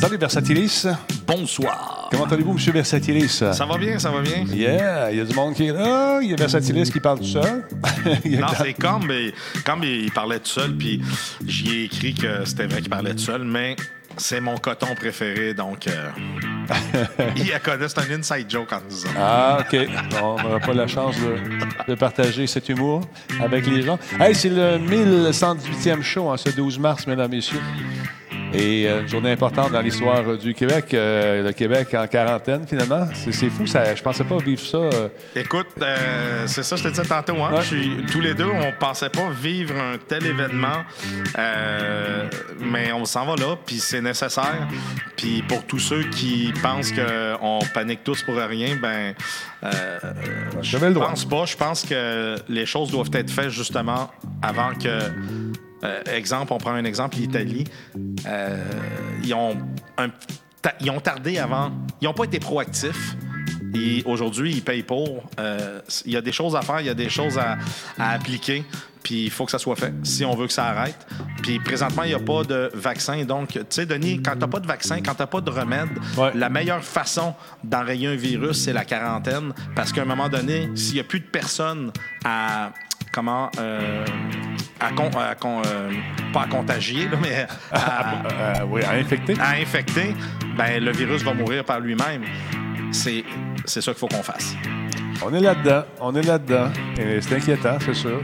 Salut Versatilis. Bonsoir. Comment allez-vous, Monsieur Versatilis? Ça va bien, ça va bien. Yeah, il y a du monde qui est là. Il y a Versatilis qui parle tout seul. Non, c'est comme, mais- comme il parlait tout seul, puis j'y ai écrit que c'était vrai qu'il parlait tout seul, mais c'est mon coton préféré, donc euh, il la connaît. C'est un inside joke en disant. Ah, OK. On n'aura pas la chance de, de partager cet humour avec les gens. Hey, c'est le 1118e show, hein, ce 12 mars, mesdames, messieurs. Et euh, une journée importante dans l'histoire du Québec. Euh, le Québec en quarantaine, finalement. C'est fou, ça, je pensais pas vivre ça. euh, Écoute, euh, c'est ça, je te disais tantôt. Hein? Ouais. Je suis- tous les deux, on pensait pas vivre un tel événement, mais on s'en va là, puis c'est nécessaire. Puis pour tous ceux qui pensent qu'on panique tous pour rien, ben, je pense pas. Je pense que les choses doivent être faites justement avant que. Euh, exemple, on prend un exemple, l'Italie. Euh, ils, ont un- ta- ils ont tardé avant. Ils n'ont pas été proactifs. Et aujourd'hui, ils payent pour. Euh, Il y a des choses à faire, il y a des choses à, à appliquer. Puis il faut que ça soit fait si on veut que ça arrête. Puis présentement, il n'y a pas de vaccin. Donc, tu sais, Denis, quand tu n'as pas de vaccin, quand tu n'as pas de remède, Ouais. la meilleure façon d'enrayer un virus, c'est la quarantaine. Parce qu'à un moment donné, s'il n'y a plus de personnes à. Comment. euh, à, con- à con- euh, pas à contagier, là, mais à, euh, oui, à infecter. à infecter, ben, le virus va mourir par lui-même. C'est c'est ça qu'il faut qu'on fasse. On est là-dedans. On est là-dedans. Et C'est inquiétant, c'est sûr.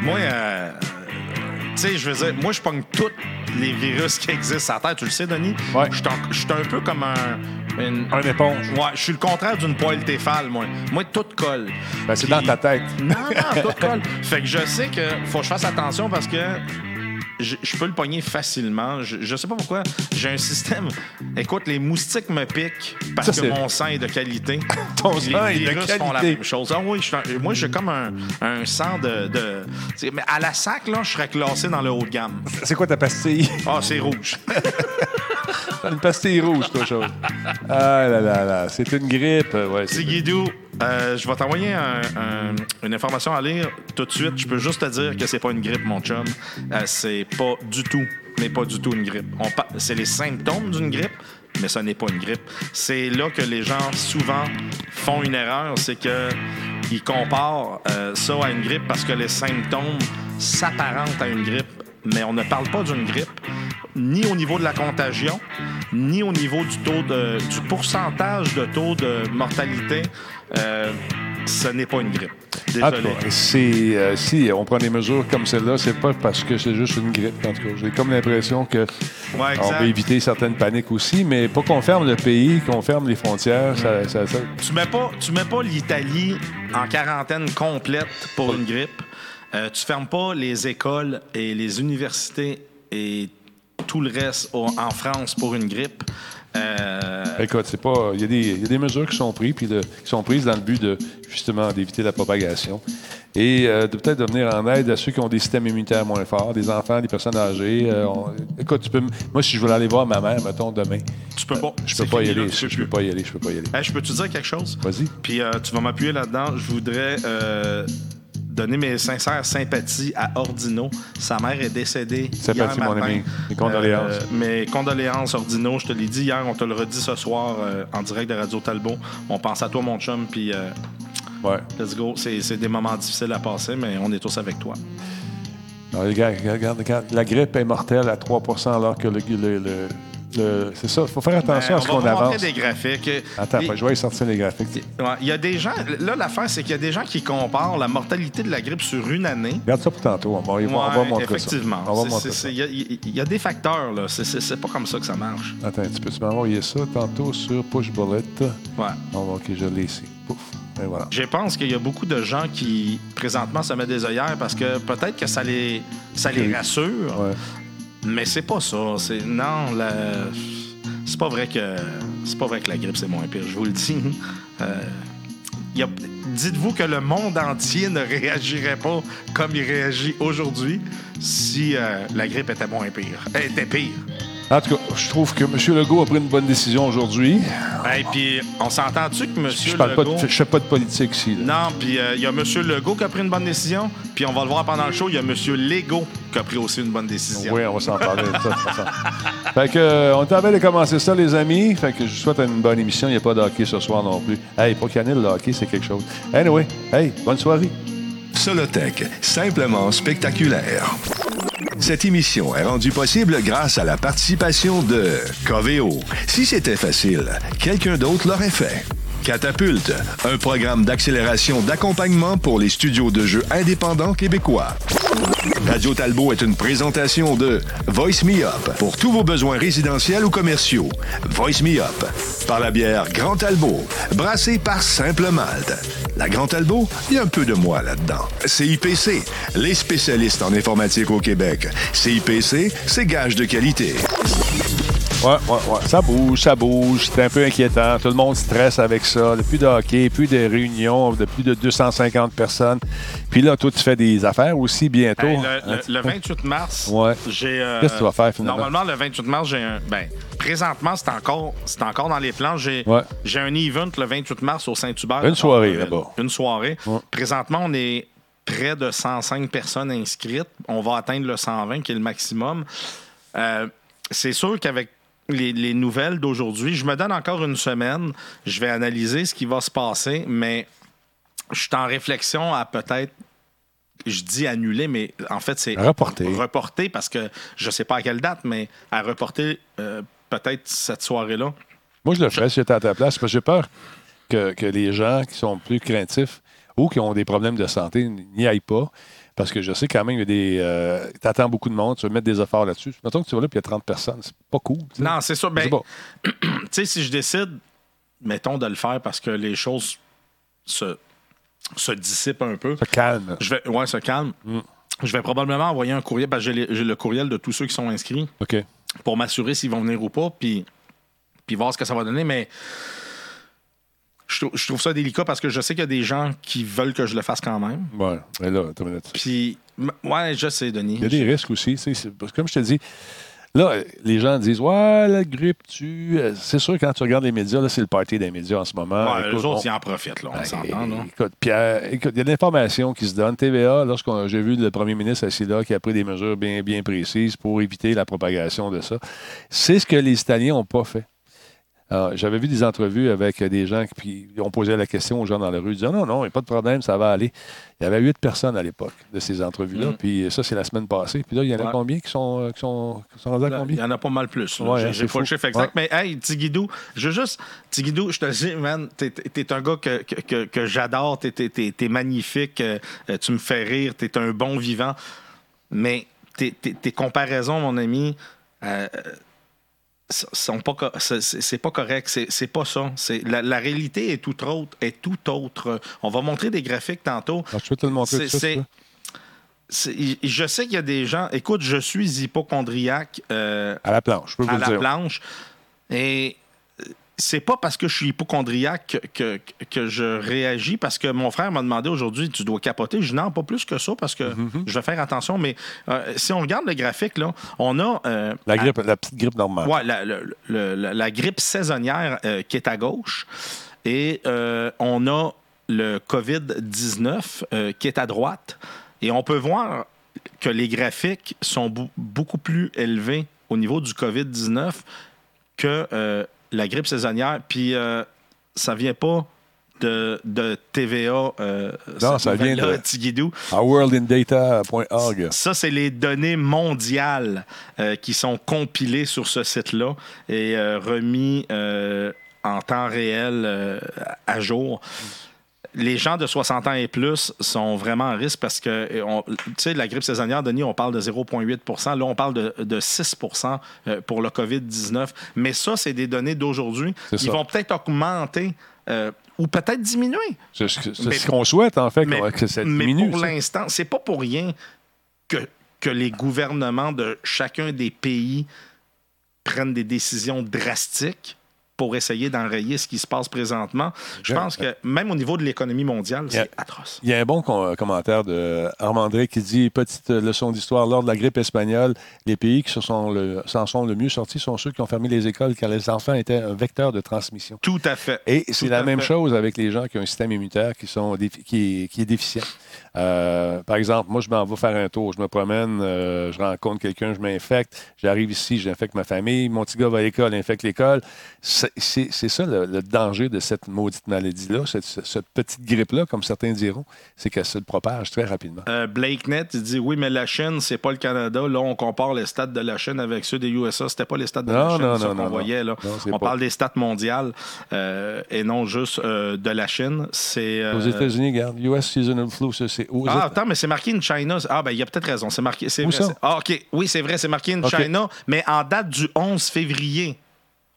Moi, euh, tu sais, je veux dire, moi, je pogne tous les virus qui existent sur la Terre. Tu le sais, Denis? Ouais. Je suis un peu comme un. Une- Un éponge. Ouais, je suis le contraire d'une poêle téfale, moi. Moi, tout colle. Ben, c'est Puis- dans ta tête. Non, non, tout colle. Fait que je sais que faut que je fasse attention parce que je, je peux le pogner facilement. Je, je sais pas pourquoi. J'ai un système. Écoute, les moustiques me piquent parce Ça, que c'est- mon sang est de qualité. Ton Les sang est de virus font la qualité. même chose. Ah oui, je suis un- moi, j'ai comme un, un sang de. de- tu sais, mais à la sac, là, je serais classé dans le haut de gamme. C'est quoi ta pastille? Ah, c'est rouge. Une pastille rouge, toi, chose. Ah là là là. C'est une grippe. Ouais, c'est- Guidou, euh, je vais t'envoyer un- un- une information à lire tout de suite. Je peux juste te dire que c'est pas une grippe, mon chum. Euh, c'est pas du tout, mais pas du tout une grippe. C'est les symptômes d'une grippe, mais ce n'est pas une grippe. C'est là que les gens souvent font une erreur, c'est que ils comparent euh, ça à une grippe parce que les symptômes s'apparentent à une grippe, mais on ne parle pas d'une grippe ni au niveau de la contagion, ni au niveau du taux de, du pourcentage de taux de mortalité. Euh, ce n'est pas une grippe. Désolé. c'est, euh, si on prend des mesures comme celle-là, c'est pas parce que c'est juste une grippe. En tout cas, j'ai comme l'impression que Ouais, on éviter certaines paniques aussi, mais pas qu'on ferme le pays, qu'on ferme les frontières. Ça, ça- ça- Tu mets pas, tu mets pas l'Italie en quarantaine complète pour une grippe? Euh, tu fermes pas les écoles et les universités et tout le reste au- en France pour une grippe. Euh, Écoute, c'est pas. Il y, a des- il y a des mesures qui sont prises, puis de- qui sont prises dans le but de justement d'éviter la propagation et euh, de peut-être venir en aide à ceux qui ont des systèmes immunitaires moins forts, des enfants, des personnes âgées. Euh, on- écoute, tu peux. Moi, si je voulais aller voir ma mère, mettons demain, tu peux pas. je peux pas y aller. Je, peux peux pas y aller. Je peux pas y aller. Je peux-tu dire quelque chose? Vas-y. Puis tu vas m'appuyer là-dedans. Je voudrais donner mes sincères sympathies à Ordino. Sa mère est décédée. Sympathie, hier mon matin. ami. Mes condoléances. Euh, mes condoléances, Ordino. Je te l'ai dit hier, on te le redit ce soir euh, en direct de Radio Talbot. On pense à toi, mon chum, puis euh, Ouais. let's go. C'est c'est des moments difficiles à passer, mais on est tous avec toi. Non, regarde, regarde, regarde, la grippe est mortelle à 3% alors que le. le- le- le- c'est ça, il faut faire attention Euh, à ce on qu'on va vous montrer avance. des graphiques. Attends, Les- je vais sortir les graphiques. Ouais, Il y a des gens. Là, l'affaire, c'est qu'il y a des gens qui comparent la mortalité de la grippe sur une année. Regarde ça pour tantôt. On va, on va Ouais, montrer effectivement. On va montrer ça. c'est- Il y, a- il y a des facteurs, là. C'est- pas comme ça que ça marche. Attends un petit peu. Tu m'as envoyé ça tantôt sur Push Bullet? Ouais. Oh, OK, je l'ai ici. Pouf. Et voilà. Je pense qu'il y a beaucoup de gens qui, présentement, se mettent des œillères parce que peut-être que ça les, ça les rassure, Ouais. Mais c'est pas ça. C'est Non, la- c'est pas vrai que c'est pas vrai que la grippe, c'est moins pire. Je vous le dis. Euh, Dites-vous que le monde entier ne réagirait pas comme il réagit aujourd'hui si euh, la grippe était moins pire. Elle était pire. En tout cas, je trouve que M. Legault a pris une bonne décision aujourd'hui. Et puis, on s'entend-tu que M. Je parle pas Legault... de, je fais pas de politique ici. là. Non, puis euh, il y a M. Legault qui a pris une bonne décision. Puis on va le voir pendant le show, il y a M. Legault qui a pris aussi une bonne décision. Oui, on va s'en parler de ça. de toute façon. Fait que, euh, on est en train de commencer ça, les amis. Fait que je vous souhaite une bonne émission. Il n'y a pas de hockey ce soir non plus. Hey, pas qu'il y en ait, le hockey, c'est quelque chose. Anyway, hey, bonne soirée. Solotech, simplement spectaculaire. Cette émission est rendue possible grâce à la participation de Coveo. Si c'était facile, quelqu'un d'autre l'aurait fait. Catapulte, un programme d'accélération d'accompagnement pour les studios de jeux indépendants québécois. Radio Talbot est une présentation de Voice Me Up pour tous vos besoins résidentiels ou commerciaux. Voice Me Up par la bière Grand Talbot, brassée par Simple Malte. La Grand Talbot, il y a un peu de moi là-dedans. CIPC, les spécialistes en informatique au Québec. CIPC, c'est gage de qualité. Ouais, ouais, ouais. Ça bouge, ça bouge. C'est un peu inquiétant. Tout le monde stresse avec ça. Plus de hockey, plus de réunions de plus de 250 personnes. Puis là, toi, tu fais des affaires aussi bientôt. Hey, Hein, le, le- tu- le 28 mars, Ouais. j'ai. euh, Qu'est-ce que tu vas faire, finalement? Normalement, le 28 mars, j'ai un. Ben, présentement, c'est encore, c'est encore dans les plans. J'ai Ouais. j'ai un event le 28 mars au Saint-Hubert. Une soirée, Euh, là-bas. Une soirée. Ouais. Présentement, on est près de 105 personnes inscrites. On va atteindre le 120, qui est le maximum. Euh, c'est sûr qu'avec les, les nouvelles d'aujourd'hui, je me donne encore une semaine. Je vais analyser ce qui va se passer, mais je suis en réflexion à peut-être. Je dis annuler, mais en fait, c'est Reporter. reporter parce que je sais pas à quelle date, mais à reporter euh, peut-être cette soirée-là. Moi, je le ferais si j'étais à ta place, parce que j'ai peur que, que les gens qui sont plus craintifs ou qui ont des problèmes de santé n'y aillent pas. Parce que je sais quand même, il y a des. tu attends beaucoup de monde, tu veux mettre des efforts là-dessus. Mettons que tu vas là et il y a 30 personnes. C'est pas cool. Non, c'est ça. Ben, tu sais, si je décide, mettons, de le faire parce que les choses se, se dissipent un peu, Ça calme. je vais, ouais, se calme. Mm. Je vais probablement envoyer un courriel, parce que j'ai le courriel de tous ceux qui sont inscrits OK. pour m'assurer s'ils vont venir ou pas, puis, puis voir ce que ça va donner. Mais je, trou- je trouve ça délicat parce que je sais qu'il y a des gens qui veulent que je le fasse quand même. Ouais. Mais là, minute. Puis, ouais, je sais, Denis. Il y a des risques aussi. tu parce que comme je te dis, là, euh, les gens disent Ouais, la grippe tue. Euh, C'est sûr, quand tu regardes les médias, là, c'est le party des médias en ce moment. Ouais, Écoute, eux autres, on- ils en profitent, là, on Ben, s'entend. Écoute, Pierre, écoute, il y a de l'information qui se donne. TVA, lorsqu'on j'ai vu le premier ministre assis là, qui a pris des mesures bien, bien précises pour éviter la propagation de ça, c'est ce que les Italiens n'ont pas fait. Alors, J'avais vu des entrevues avec des gens qui ont posé la question aux gens dans la rue, disant non, non, il n'y a pas de problème, ça va aller. Il y avait huit personnes à l'époque de ces entrevues-là, Mm. puis ça, c'est la semaine passée. Puis là, il y en a Ouais. combien qui sont, euh, qui sont, qui sont rendus à Là, Il combien? y en a pas mal plus. là. Ouais, J'ai- hein, pas le chiffre exact. Mais hey, Tigidou, je veux juste. Tigidou, je te dis, man, t'es es un gars que, que, que- j'adore. T'es es, es, magnifique. euh, euh, tu me fais rire. T'es un bon vivant. Mais tes, tes- tes comparaisons, mon ami, euh, sont pas c'est pas correct c'est pas ça c'est la, la réalité est tout autre est tout autre on va montrer des graphiques tantôt Alors, je peux te le montrer je sais qu'il y a des gens écoute je suis hypochondriaque euh, à la planche, je peux vous à le la dire. planche. Et c'est pas parce que je suis hypochondriaque que, que, que je réagis, parce que mon frère m'a demandé aujourd'hui, tu dois capoter. Je dis non, pas plus que ça, parce que Mm-hmm. je vais faire attention. Mais euh, si on regarde le graphique, là, on a. euh, La, à- grippe, la petite grippe normale. Ouais, la, la- la grippe saisonnière euh, qui est à gauche. Et on a le COVID-19 euh, qui est à droite. Et on peut voir que les graphiques sont beaucoup plus élevés au niveau du COVID-19 que la grippe saisonnière. Puis euh, ça vient pas de, de TVA. euh, Non, ça vient de- Tigidou. À worldindata.org. Ça, c'est les données mondiales euh, qui sont compilées sur ce site-là et euh, remis en temps réel à jour. Les gens de 60 ans et plus sont vraiment en risque parce que, tu sais, la grippe saisonnière, Denis, on parle de 0,8 Là, on parle de, de 6 euh, pour le COVID-19. Mais ça, c'est des données d'aujourd'hui. Ils vont peut-être augmenter euh, ou peut-être diminuer. C'est ce Mais- qu'on souhaite, en fait, Mais, que ça mais diminue. pour ça. l'instant, c'est pas pour rien que, que les gouvernements de chacun des pays prennent des décisions drastiques pour essayer d'enrayer ce qui se passe présentement. Je pense que même au niveau de l'économie mondiale, c'est atroce. Il y a un bon com- commentaire de Armandré qui dit Petite leçon d'histoire, lors de la grippe espagnole, les pays qui se sont le- s'en sont le mieux sortis sont ceux qui ont fermé les écoles car les enfants étaient un vecteur de transmission. Tout à fait. Et c'est la même fait. chose avec les gens qui ont un système immunitaire qui, sont défi- qui, est- qui est déficient. Euh, par exemple, moi, je m'en vais faire un tour, je me promène, euh, je rencontre quelqu'un, je m'infecte, j'arrive ici, j'infecte ma famille, mon petit gars va à l'école, infecte l'école. C'est ça le, le danger de cette maudite maladie-là, cette, petite grippe-là, comme certains diront, c'est qu'elle se propage très rapidement. Euh, Blake Net, il dit oui, mais la Chine, c'est pas le Canada. Là, on compare les stats de la Chine avec ceux des USA. C'était pas les stats de Non, la Chine non, ça, voyait. Là. On pas. parle des stats mondiales euh, et non juste de la Chine. C'est Aux États-Unis, regarde, US Seasonal Flu, ça, c'est aux Ah, attends, mais c'est marqué in China. Ah, ben, il y a peut-être raison. C'est marqué. C'est Où vrai, ça? c'est- Ah, OK. Oui, c'est vrai, c'est marqué in OK. China, mais en date du 11 février.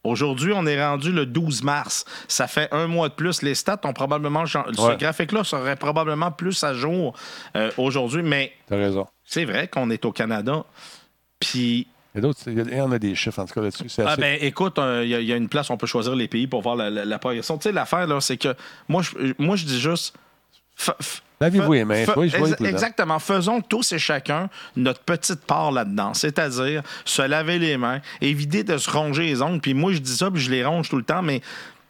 Aujourd'hui, on est rendu le 12 mars. Ça fait un mois de plus. Les stats ont probablement changé. Ce Ouais. graphique-là serait probablement plus à jour euh, aujourd'hui, mais T'as raison. c'est vrai qu'on est au Canada. Puis, Il y a d'autres, il y en a des chiffres, en tout cas, là-dessus. C'est ah assez- ben, écoute, il y, a- y a une place, on peut choisir les pays pour voir la, la, la progression. Tu sais, l'affaire, là, c'est que moi, je, moi, je dis juste. Lavez-vous les mains. ex- exactement. Faisons tous et chacun notre petite part là-dedans. C'est-à-dire se laver les mains, éviter de se ronger les ongles. Puis moi, je dis ça, puis je les ronge tout le temps, mais.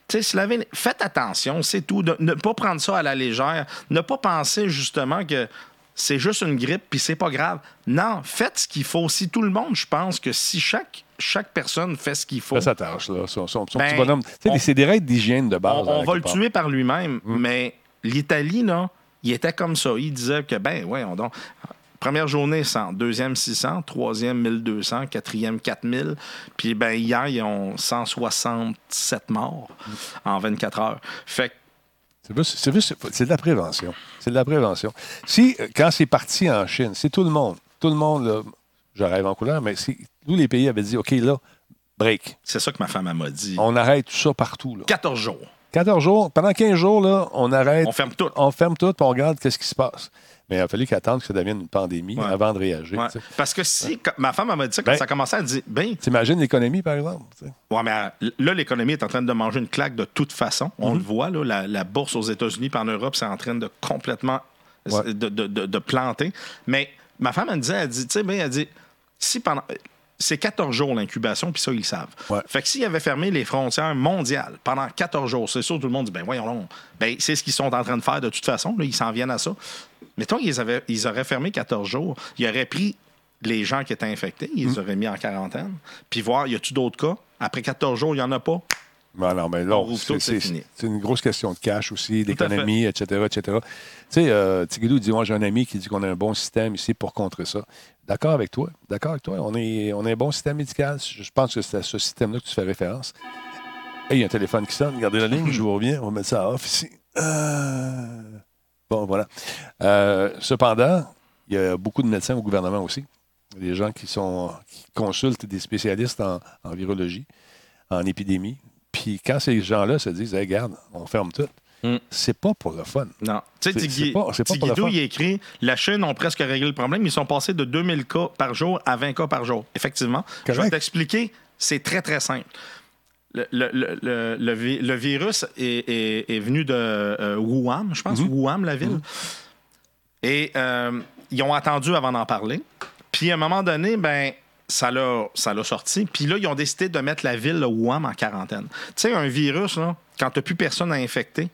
Tu sais, se laver faites attention, c'est tout. De, ne pas prendre ça à la légère. Ne pas penser justement que c'est juste une grippe puis c'est pas grave. Non, faites ce qu'il faut. Si tout le monde, je pense que si chaque, chaque personne fait ce qu'il faut, sa tâche, là. Son, son- son Ben, petit bonhomme. On- c'est des règles d'hygiène de base. on, on à va le tuer par lui-même. Mm. Mais l'Italie, là, il était comme ça. Il disait que, ben, ouais, on donc. Première journée, 100. Deuxième, 600. Troisième, 1200. Quatrième, 4000. Puis, ben, hier, ils ont 167 morts en 24 heures. Fait que, C'est de la prévention. C'est de la prévention. Si, euh, quand c'est parti en Chine, c'est tout le monde, tout le monde, là, je rêve en couleur, mais si tous les pays avaient dit, OK, là, break. c'est ça que ma femme m'a dit. On arrête tout ça partout. Là. 14 jours. 14 jours, pendant 15 jours, là, on arrête. On ferme tout. On ferme tout, puis on regarde qu'est-ce qui se passe. Mais il a fallu qu'attendre que ça devienne une pandémie Ouais. avant de réagir. Ouais. Parce que si, ma femme m'a dit ça quand Ben- ça commençait, elle dit, ben, T'imagines l'économie, par exemple? Ouais, mais là, l'économie est en train de manger une claque de toute façon. On Mhm. le voit, là, la, la bourse aux États-Unis et en Europe, c'est en train de complètement de- de- de planter. Mais ma femme, elle me disait, elle dit, tu sais, ben, elle dit, si pendant. C'est 14 jours l'incubation, puis ça, ils le savent. Ouais. Fait que s'ils avaient fermé les frontières mondiales pendant 14 jours, c'est sûr, tout le monde dit, ben voyons donc. Ben, c'est ce qu'ils sont en train de faire de toute façon. Là, ils s'en viennent à ça. Mettons qu'ils avaient, ils auraient fermé 14 jours, ils auraient pris les gens qui étaient infectés, ils les auraient mis en quarantaine, puis voir, y a-tu d'autres cas? Après 14 jours, il n'y en a pas. Ben non, mais là, On rouvre c'est une grosse question de cash aussi, d'économie, etc., etc. Tu sais, euh, Tigidou dit, moi, j'ai un ami qui dit qu'on a un bon système ici pour contrer ça. D'accord avec toi. D'accord avec toi. On, est, on a un bon système médical. Je pense que c'est à ce système-là que tu fais référence. Hey, il y a un téléphone qui sonne. Gardez la ligne, je vous reviens. On va mettre ça à off ici. Euh, Bon, voilà. Euh, cependant, il y a beaucoup de médecins au gouvernement aussi. Des gens qui, sont, qui consultent des spécialistes en, en virologie, en épidémie. Puis quand ces gens-là se disent, hey, regarde, on ferme tout, Mm. c'est pas pour le fun. Non. Tu sais, C'est- Tigui- c'est pas- c'est pas pour le Tigidou, fun. il écrit La Chine ont presque réglé le problème. Ils sont passés de 2000 cas par jour à 20 cas par jour. Effectivement. Je vais t'expliquer. C'est très, très simple. Le, le- le- le- le vi- le virus est, est- est venu de euh, Wuhan, je pense. Mhm. Wuhan, la ville. Et euh, ils ont attendu avant d'en parler. Puis à un moment donné, ben. Ça l'a, ça l'a sorti. Puis là, ils ont décidé de mettre la ville de Wuhan en quarantaine. Tu sais, un virus, là, quand tu n'as plus personne à infecter,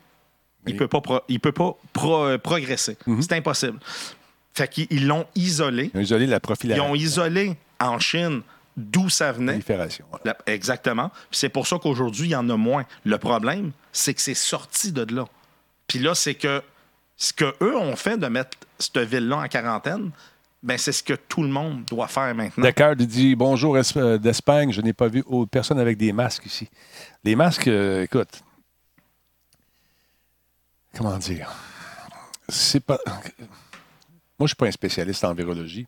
il Oui. peut pas, pro- il peut pas pro- euh, progresser. C'est impossible. Fait qu'ils ils l'ont isolé. Ils ont isolé la Ils prophylaxie. ont isolé en Chine d'où ça venait. prolifération. voilà. La- Exactement. Puis c'est pour ça qu'aujourd'hui, il y en a moins. Le problème, c'est que c'est sorti de là. Puis là, c'est que ce qu'eux ont fait de mettre cette ville-là en quarantaine, ben c'est ce que tout le monde doit faire maintenant. Dakar dit Bonjour euh, d'Espagne, je n'ai pas vu personne avec des masques ici. Les masques, euh, écoute, comment dire? C'est pas. Moi, je ne suis pas un spécialiste en virologie,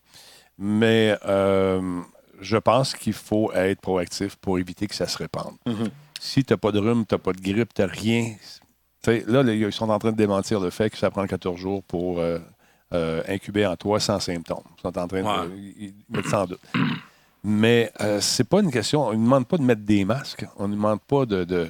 mais euh, je pense qu'il faut être proactif pour éviter que ça se répande. Mhm. Si tu n'as pas de rhume, tu n'as pas de grippe, tu n'as rien. Là, ils sont en train de démentir le fait que ça prend 14 jours pour euh, euh, incuber en toi sans symptômes. Ils sont en train de Ouais. ils- ils mettent ça en doute. Mais euh, c'est pas une question. On ne demande pas de mettre des masques. On ne demande pas de, de,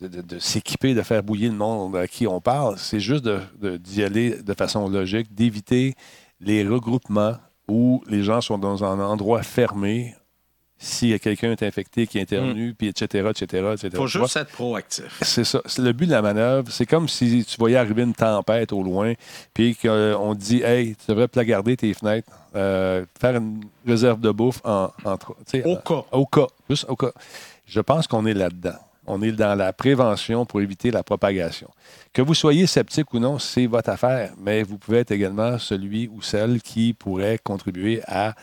de- de- s'équiper, de faire bouillir le monde à qui on parle. C'est juste d'y aller de façon logique, d'éviter les regroupements où les gens sont dans un endroit fermé. S'il y a quelqu'un est infecté, qui éternue, puis etc., etc., etc. Il faut juste être proactif. C'est ça. C'est le but de la manœuvre. C'est comme si tu voyais arriver une tempête au loin, puis qu'on te dit Hey, tu devrais plagarder tes fenêtres, euh, faire une réserve de bouffe en, sais, Au euh, cas. Au cas. Juste au cas. Je pense qu'on est là-dedans. On est dans la prévention pour éviter la propagation. Que vous soyez sceptique ou non, c'est votre affaire, mais vous pouvez être également celui ou celle qui pourrait contribuer à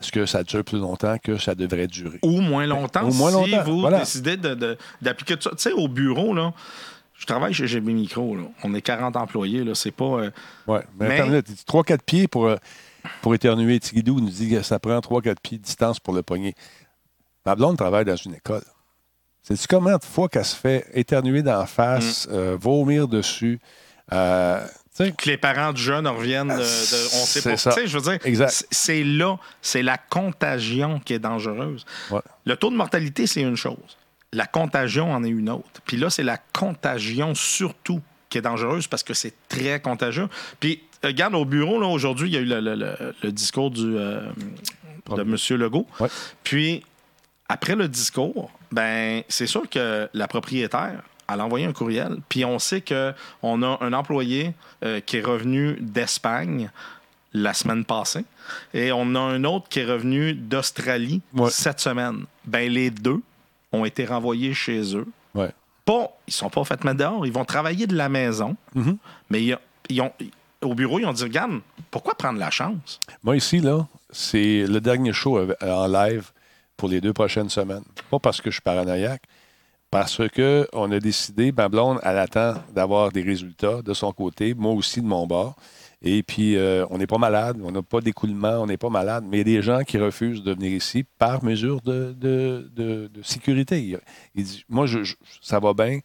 ce que ça dure plus longtemps que ça devrait durer? Ou moins longtemps, Ou moins si longtemps, vous voilà. décidez de- de- d'appliquer tout ça. Tu sais, au bureau, là, je travaille chez GB Micro. Là. On est 40 employés. Là. C'est pas. euh, Oui, mais, Mais- attends une minute. 3-4 pieds pour, euh, pour éternuer. Tigidou nous dit que ça prend 3-4 pieds de distance pour le pogner. Ma blonde travaille dans une école. Sais-tu combien de fois qu'elle se fait éternuer d'en face, Mm. euh, vomir dessus? Euh, que les parents du jeune reviennent de. de- on sait C'est pas. ça. Tu sais, je veux dire, Exact. c'est- là, c'est la contagion qui est dangereuse. Ouais. Le taux de mortalité, c'est une chose. La contagion en est une autre. Puis là, c'est la contagion surtout qui est dangereuse parce que c'est très contagieux. Puis, euh, regarde, au bureau, là, aujourd'hui, il y a eu le, le- le- le discours du, euh, de M. Legault. Ouais. Puis, après le discours, ben, c'est sûr que la propriétaire, elle a envoyé un courriel. Puis on sait qu'on a un employé euh, qui est revenu d'Espagne la semaine passée. Et on a un autre qui est revenu d'Australie Ouais. cette semaine. Ben, les deux ont été renvoyés chez eux. ouais. Pas, ils sont pas fait mettre dehors. Ils vont travailler de la maison. Mhm. Mais ils, ils ont, au bureau, ils ont dit Regarde, pourquoi prendre la chance? Moi, ici, là, c'est le dernier show euh, en live pour les deux prochaines semaines. Pas parce que je suis paranoïaque, parce qu'on a décidé, ma blonde, elle attend d'avoir des résultats de son côté, moi aussi de mon bord. Et puis, euh, on n'est pas malade, on n'a pas d'écoulement, on n'est pas malade, mais il y a des gens qui refusent de venir ici par mesure de, sécurité. Il, il dit, moi, je- ça va bien,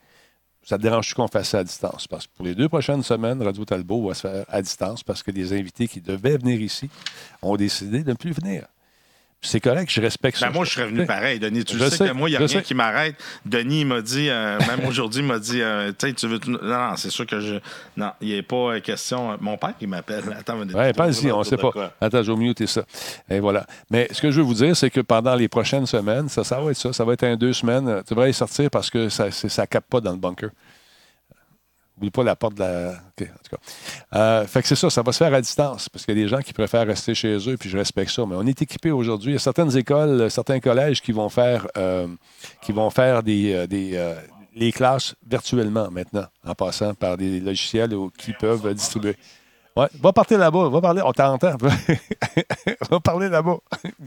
ça te dérange qu'on fasse ça à distance? Parce que pour les deux prochaines semaines, Radio Talbot va se faire à distance parce que des invités qui devaient venir ici ont décidé de ne plus venir. C'est correct, je respecte ça. Ben moi, je serais venu pareil, Denis. Tu Je sais, sais, que moi, il n'y a rien sais. qui m'arrête. Denis il m'a dit, euh, même aujourd'hui, il m'a dit, euh, tu sais, tu veux. tout- Non, non, c'est sûr que je. Non, il n'est pas question. Mon père, il m'appelle. Attends, minute. Oui, pas-y, on ne sait pas. Attends, je vais muter ça. Et voilà. Mais ce que je veux vous dire, c'est que pendant les prochaines semaines, ça, ça va être ça. Ça va être un deux semaines. Tu devrais y sortir parce que ça ne capte pas dans le bunker. Oublie pas la porte de la. OK, en tout cas. Euh, fait que c'est ça, ça va se faire à distance parce qu'il y a des gens qui préfèrent rester chez eux, puis je respecte ça. Mais on est équipé aujourd'hui. Il y a certaines écoles, euh, certains collèges qui vont faire, euh, qui vont faire des, des, les classes virtuellement maintenant, en passant par des logiciels qui peuvent distribuer. Ouais, va partir là-bas, va parler, on t'entend. va parler là-bas.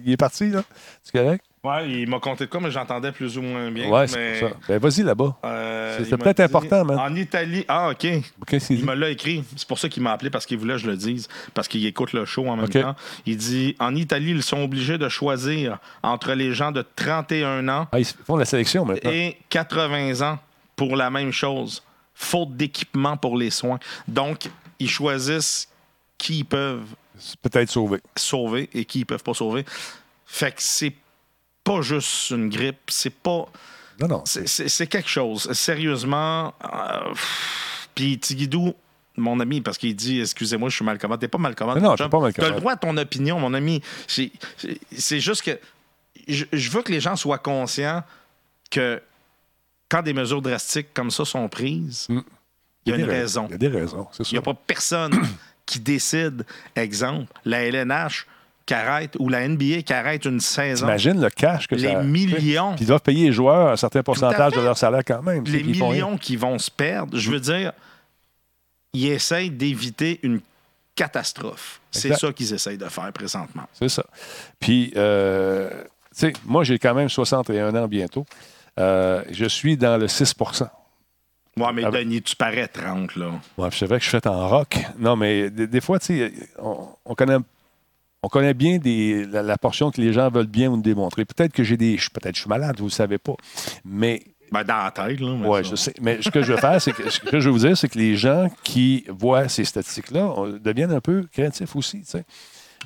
Il est parti, là. C'est correct? Ouais, il m'a compté de quoi, mais j'entendais plus ou moins bien. Ouais, c'est mais, pour ça. Ben, vas-y là-bas. euh, C'est- c'est m'a peut-être dit- important, man. En Italie. Ah, OK. Qu'il Il me l'a écrit. C'est pour ça qu'il m'a appelé, parce qu'il voulait que je le dise, parce qu'il écoute le show en même temps. Il dit En Italie, ils sont obligés de choisir entre les gens de 31 ans Ah, ils font la sélection maintenant. et 80 ans pour la même chose. Faute d'équipement pour les soins. Donc, ils choisissent qui ils peuvent C'est Peut-être sauvé. sauver et qui ils peuvent pas sauver. Fait que c'est pas juste une grippe, c'est pas. Non, non. C'est- quelque chose. Sérieusement. euh, Puis Tigidou, mon ami, parce qu'il dit Excusez-moi, je suis mal commode. T'es pas mal commode. Non, t'es pas mal T'as le droit à ton opinion, mon ami. C'est- juste que je, je veux que les gens soient conscients que quand des mesures drastiques comme ça sont prises, Mm. il y a des une rais- raison. Il y a des raisons, c'est Il n'y a pas personne qui décide, exemple, la LNH qui arrête ou la NBA qui arrête une saison. T'imagines le cash que Les ça... millions. Puis ils doivent payer les joueurs un certain pourcentage de leur salaire quand même. les millions qui vont se perdre, je veux dire, ils essayent d'éviter une catastrophe. C'est ça qu'ils essayent de faire présentement. C'est ça. Puis, euh, tu sais, moi, j'ai quand même 61 ans bientôt. Euh, je suis dans le 6% Ouais, mais Denis, tu parais 30, là. Ouais, c'est vrai que je suis fait en rock. Non, mais des, des fois, tu sais, on, on connaît, on connaît bien des, la, la portion que les gens veulent bien nous démontrer. Peut-être que j'ai des. je- Peut-être que je suis malade, vous ne le savez pas. Mais Ben, dans la tête, là. Oui, je sais. Mais ce que je veux faire, c'est que ce que je veux vous dire, c'est que les gens qui voient ces statistiques-là deviennent un peu créatifs aussi. sais.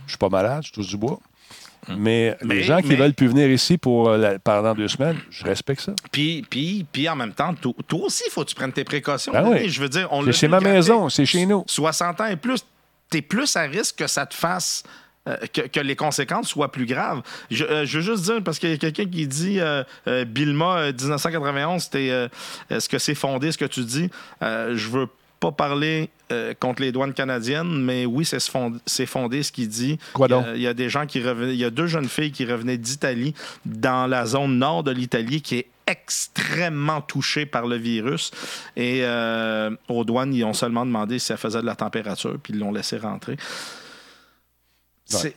Je suis pas malade, je touche du bois. Mais, les Mais- gens qui veulent plus venir ici pour, euh, la- pendant deux semaines, je respecte ça. Puis, puis, puis en même temps, toi toi aussi, il faut que tu prennes tes précautions. Ben oui. Je veux dire, on C'est chez ma maison, c'est chez nous. 60 ans et plus, tu es plus à risque que ça te fasse. Euh, que, que les conséquences soient plus graves. Je, euh, je veux juste dire, parce qu'il y a quelqu'un qui dit euh, Bilma, euh, 1991, c'était, euh, est-ce que c'est fondé ce que tu dis? Je veux pas parler euh, contre les douanes canadiennes, mais oui, c'est se fond- c'est fondé ce qu'il dit. Quoi Il y a- donc? Il y a des gens qui revenaient, il y a deux jeunes filles qui revenaient d'Italie, dans la zone nord de l'Italie, qui est extrêmement touchée par le virus. Et euh, aux douanes, ils ont seulement demandé si elle faisait de la température, puis ils l'ont laissé rentrer. C'est-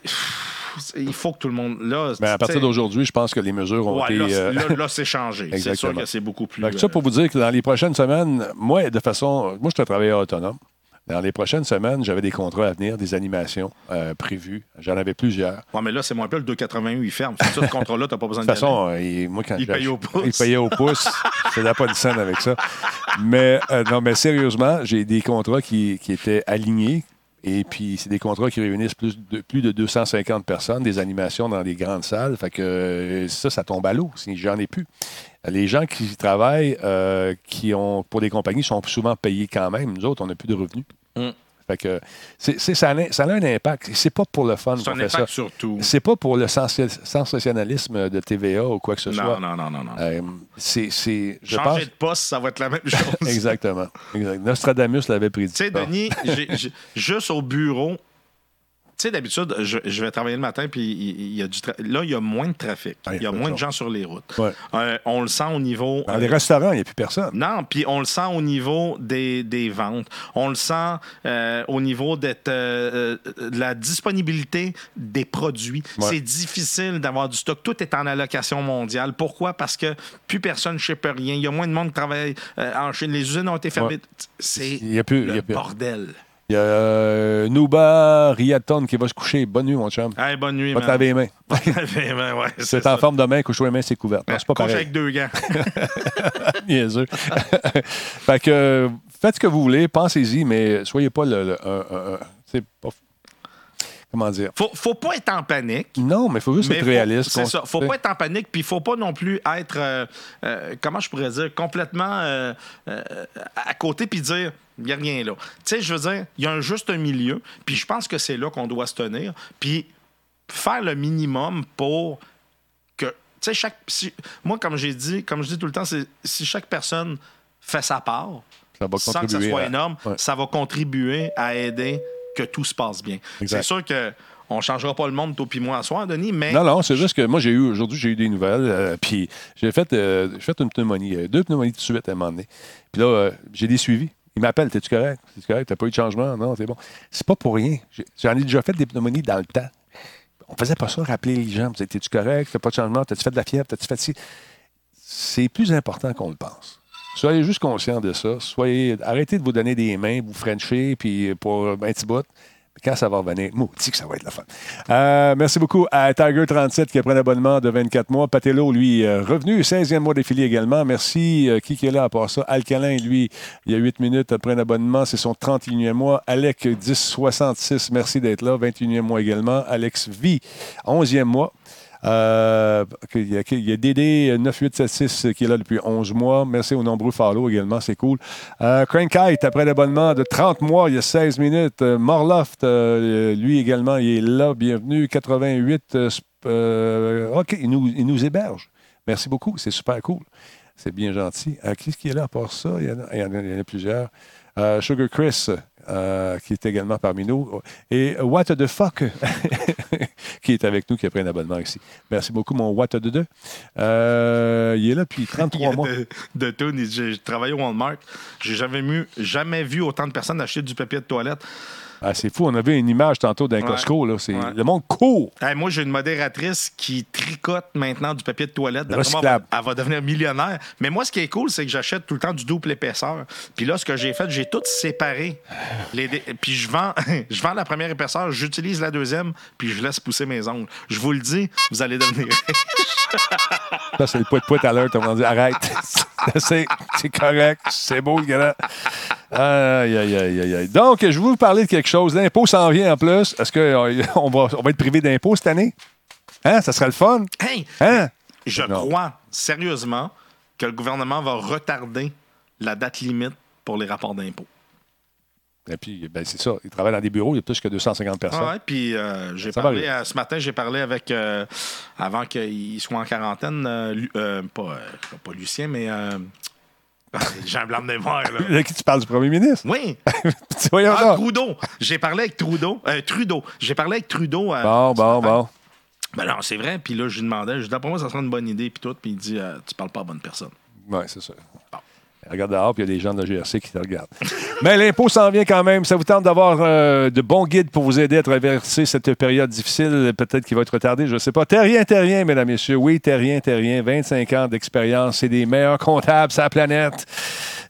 Il faut que tout le monde. Là, Mais à partir d'aujourd'hui, je pense que les mesures ont ouais, été. là, euh, là, là, c'est changé. C'est sûr que c'est beaucoup plus. Ça, euh, pour vous dire que dans les prochaines semaines, moi, de façon. Moi, je suis un travailleur autonome. Dans les prochaines semaines, j'avais des contrats à venir, des animations euh, prévues. J'en avais plusieurs. De ouais, mais là, c'est moins peu le 2,88, il ferme. Ce contrat-là, tu n'as pas besoin de toute façon, euh, il- moi, quand Il payait au pouce. Il payait au pouce. je faisais pas de scène avec ça. Mais euh, non, mais sérieusement, j'ai des contrats qui, qui étaient alignés. Et puis, c'est des contrats qui réunissent plus de, plus de 250 personnes, des animations dans des grandes salles. Fait que euh, ça, ça tombe à l'eau. J'en ai plus. Les gens qui travaillent euh, qui ont pour des compagnies sont souvent payés quand même. Nous autres, on n'a plus de revenus. Mm. Fait que c'est, c'est- ça, a, un- ça a un impact. C'est pas pour le fun C'est qu'on un fait ça. impact sur tout. C'est pas pour le sensationnalisme de TVA ou quoi que ce soit. Non, non, non, non. Euh, c'est, c'est, je Changer pense, de poste, ça va être la même chose. Exactement. Exact. Nostradamus l'avait prédit. Tu sais. Denis, j'ai- j'ai- juste au bureau, sais, d'habitude, je, je vais travailler le matin, puis il, y a du tra- là, il y a moins de trafic. Ah, il y a moins de gens sur les routes. Ouais. Euh, on le sent au niveau. Dans les restaurants, il n'y a plus personne. non, puis on le sent au niveau des, des ventes. On le sent euh, au niveau d'être, euh, de la disponibilité des produits. Ouais. C'est difficile d'avoir du stock. Tout est en allocation mondiale. Pourquoi? Parce que plus personne ne sait rien. Il y a moins de monde qui travaille en Chine. Les usines ont été fermées. Ouais. C'est Il y a plus- il y le a plus- bordel. Il y a euh, Nouba Riaton qui va se coucher. Bonne nuit, mon chum. Hey, bonne nuit, Va te man. laver les mains. Ouais, C'est ça. en forme de main, couche-toi les mains, c'est couvert. Non, c'est pas Couche pareil. avec deux gants. Niaiseux. fait que euh, faites ce que vous voulez, pensez-y, mais soyez pas le. le- un- un- un- c'est pas. Comment dire? Faut, faut pas être en panique. Non, mais il faut juste Mais être faut- réaliste. C'est ça. Faut pas être en panique, puis il faut pas non plus être, euh, euh, comment je pourrais dire, complètement euh, à côté, puis dire, il n'y a rien là. Tu sais, je veux dire, il y a un juste milieu, puis je pense que c'est là qu'on doit se tenir, puis faire le minimum pour que, tu sais, chaque, si- moi, comme j'ai dit, comme je dis tout le temps, c'est si chaque personne fait sa part, Ça va sans que ça soit à- énorme, Ouais. ça va contribuer à aider que tout se passe bien. C'est sûr que on changera pas le monde, toi puis moi, à soir, Denis, mais Non, non, c'est juste que moi, j'ai eu, aujourd'hui, j'ai eu des nouvelles. euh, puis j'ai fait, euh, fait une pneumonie, euh, deux pneumonies de suite à un moment donné. Puis là, j'ai des suivis. Il m'appelle, t'es-tu correct? T'es-tu correct? T'as pas eu de changement? Non, c'est bon. C'est pas pour rien. J'en ai déjà fait des pneumonies dans le temps. On faisait pas ça, rappeler les gens. T'es-tu correct? T'as pas de changement? T'as-tu fait de la fièvre? T'as-tu fait ci? C'est plus important qu'on le pense. Soyez juste conscients de ça. Soyez, arrêtez de vous donner des mains, vous frencher, puis pour un petit bout. Quand ça va revenir, maudit que ça va être la fun. Euh, merci beaucoup à Tiger37 qui a pris un abonnement de 24 mois. Patello, lui, revenu, 16e mois défilé également. Merci. Euh, qui qui est là à part ça? Alcalin, lui, il y a 8 minutes après un abonnement. C'est son 31e mois. Alec, 1066, merci d'être là. 21e mois également. Alex V, 11e mois. Euh, il, y a, Dédé 9876 qui est là depuis 11 mois. Merci aux nombreux follow également, c'est cool. Euh, Crankite, après l'abonnement de 30 mois, il y a 16 minutes. Euh, Morloft, lui également, il est là. Bienvenue. 88. euh, sp- euh, OK, il nous, il nous héberge. Merci beaucoup, c'est super cool. C'est bien gentil. Qui est-ce qui est là à part ça? Il y en a, plusieurs. Sugar Chris, euh, qui est également parmi nous. Et What the fuck, qui est avec nous, qui a pris un abonnement ici. Merci beaucoup, mon What the deux. Euh, il est là depuis Il y 33 a mois. de, de tout. J'ai travaillé au Walmart. J'ai jamais vu, jamais vu autant de personnes acheter du papier de toilette. Ah, c'est fou, on avait une image tantôt d'un. Costco. Là. C'est. Le monde court. Hey, moi, j'ai une modératrice qui tricote maintenant du papier de toilette. D'après moi, Recyclable. Elle va devenir millionnaire. Mais moi, ce qui est cool, c'est que j'achète tout le temps du double épaisseur. Puis là, ce que j'ai fait, j'ai tout séparé. Les dé- Puis je vends, je vends la première épaisseur, j'utilise la deuxième, puis je laisse pousser mes ongles. Je vous le dis, vous allez devenir. Ça, c'est le poète-poète à l'heure. Va dire arrête. c'est, c'est correct. C'est beau, le gars. Aïe, aïe, aïe, aïe, aïe. Donc, je vais vous parler de quelque chose. L'impôt s'en vient en plus. Est-ce qu'on va, on va être privé d'impôt cette année? Hein? Ça serait le fun? Hey, Hein? je Non. crois sérieusement que le gouvernement va retarder la date limite pour les rapports d'impôts. Et puis, ben, c'est ça. Ils travaillent dans des bureaux, il y a plus que 250 personnes. Ah ouais, puis euh, j'ai parlé euh, ce matin, j'ai parlé avec euh, avant qu'il soit en quarantaine, euh, euh, pas, euh, pas Lucien, mais euh, j'ai un blanc de mémoire. Là. De qui tu parles du premier ministre? Oui, Voyons ah. Trudeau. J'ai parlé avec Trudeau. euh, Trudeau. J'ai parlé avec Trudeau. euh, Bon, bon, bon. Ben non, c'est vrai. Puis là, je lui demandais, je dis, d'après moi, ça serait une bonne idée. Puis tout. Puis il dit, euh, tu parles pas à bonne personne. Oui, c'est ça. Regarde dehors, puis il y a des gens de la GRC qui te regardent. Mais l'impôt s'en vient quand même. Ça vous tente d'avoir euh, de bons guides pour vous aider à traverser cette période difficile, peut-être qui va être retardée, je ne sais pas. Terrien, Terrien, mesdames, messieurs. Oui, Terrien, Terrien, 25 ans d'expérience. C'est des meilleurs comptables sur la planète.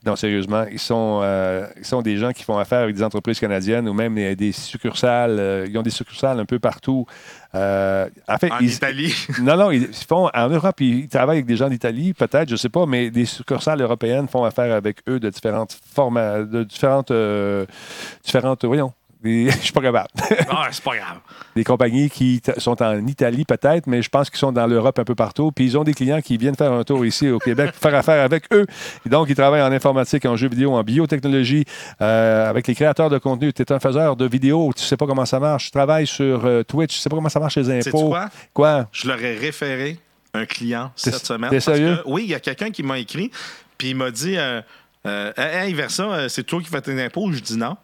Non, sérieusement, ils sont, euh, ils sont des gens qui font affaire avec des entreprises canadiennes ou même des, succursales. euh, ils ont des succursales un peu partout. Euh, en fait, En ils- Italie. non, non, ils font en Europe, ils travaillent avec des gens d'Italie, peut-être, je ne sais pas, mais des succursales européennes font affaire avec eux de différentes formes, de différentes, euh, différentes, voyons, des- je suis pas capable. ah, c'est pas grave. des compagnies qui sont en Italie peut-être, mais je pense qu'ils sont dans l'Europe un peu partout. Puis ils ont des clients qui viennent faire un tour ici au Québec pour faire affaire avec eux. Et donc, ils travaillent en informatique, en jeux vidéo, en biotechnologie, euh, avec les créateurs de contenu. Tu es un faiseur de vidéos, tu sais pas comment ça marche. Tu travailles sur euh, Twitch, tu sais pas comment ça marche les impôts. quoi? Quoi? Je leur ai référé un client cette semaine. t'es parce sérieux? que, oui, il y a quelqu'un qui m'a écrit, puis il m'a dit euh, euh, Hey, Versa, c'est toi qui fais tes impôts? Je dis non.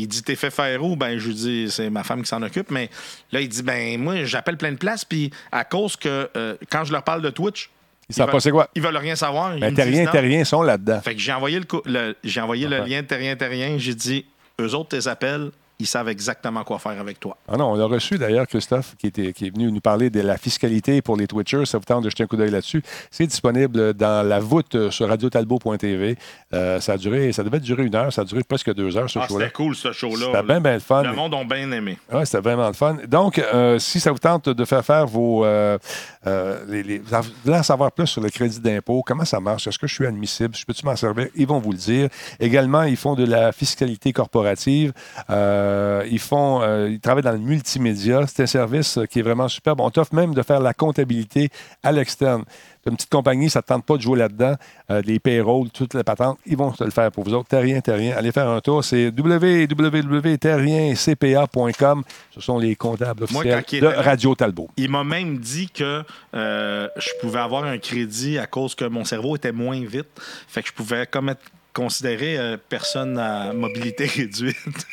Il dit T'es fait faire où? Ben, je lui dis C'est ma femme qui s'en occupe. Mais là, il dit Ben, moi, j'appelle plein de places, puis à cause que euh, quand je leur parle de Twitch, Ils savent veulent- pas c'est quoi. Ils veulent rien savoir. Ils Ben, me Terrien, disent non. Terrien sont là-dedans. Fait que j'ai envoyé le, j'ai envoyé le lien de Terrien Terrien. J'ai dit Eux autres, tes appels, ils savent exactement quoi faire avec toi. Ah non, on a reçu d'ailleurs Christophe qui, était, qui est venu nous parler de la fiscalité pour les Twitchers. Ça vous tente de jeter un coup d'œil là-dessus? C'est disponible dans la voûte sur radiotalbo.tv. Euh, ça a duré, ça devait durer une heure, ça a duré presque deux heures ce Ah, show-là. c'était cool, ce show-là. C'était bien, bien le fun. Le monde ont bien aimé. Ouais, c'était vraiment le fun. Donc, euh, si ça vous tente de faire faire vos. euh, euh, les, les- vous voulez en savoir plus sur le crédit d'impôt, comment ça marche, est-ce que je suis admissible, je peux-tu m'en servir, ils vont vous le dire. Également, ils font de la fiscalité corporative. Euh, ils font. euh, ils travaillent dans le multimédia. C'est un service euh, qui est vraiment superbe. On t'offre même de faire la comptabilité à l'externe. Une petite compagnie, ça ne te tente pas de jouer là-dedans. Euh, les payrolls, toutes les patentes, ils vont te le faire pour vous autres. Terrien, Terrien. Allez faire un tour. C'est www.terriencpa.com. Ce sont les comptables officiels de Radio Talbot. Il m'a même dit que euh, je pouvais avoir un crédit à cause que mon cerveau était moins vite. Fait que je pouvais comme être considéré euh, personne à mobilité réduite.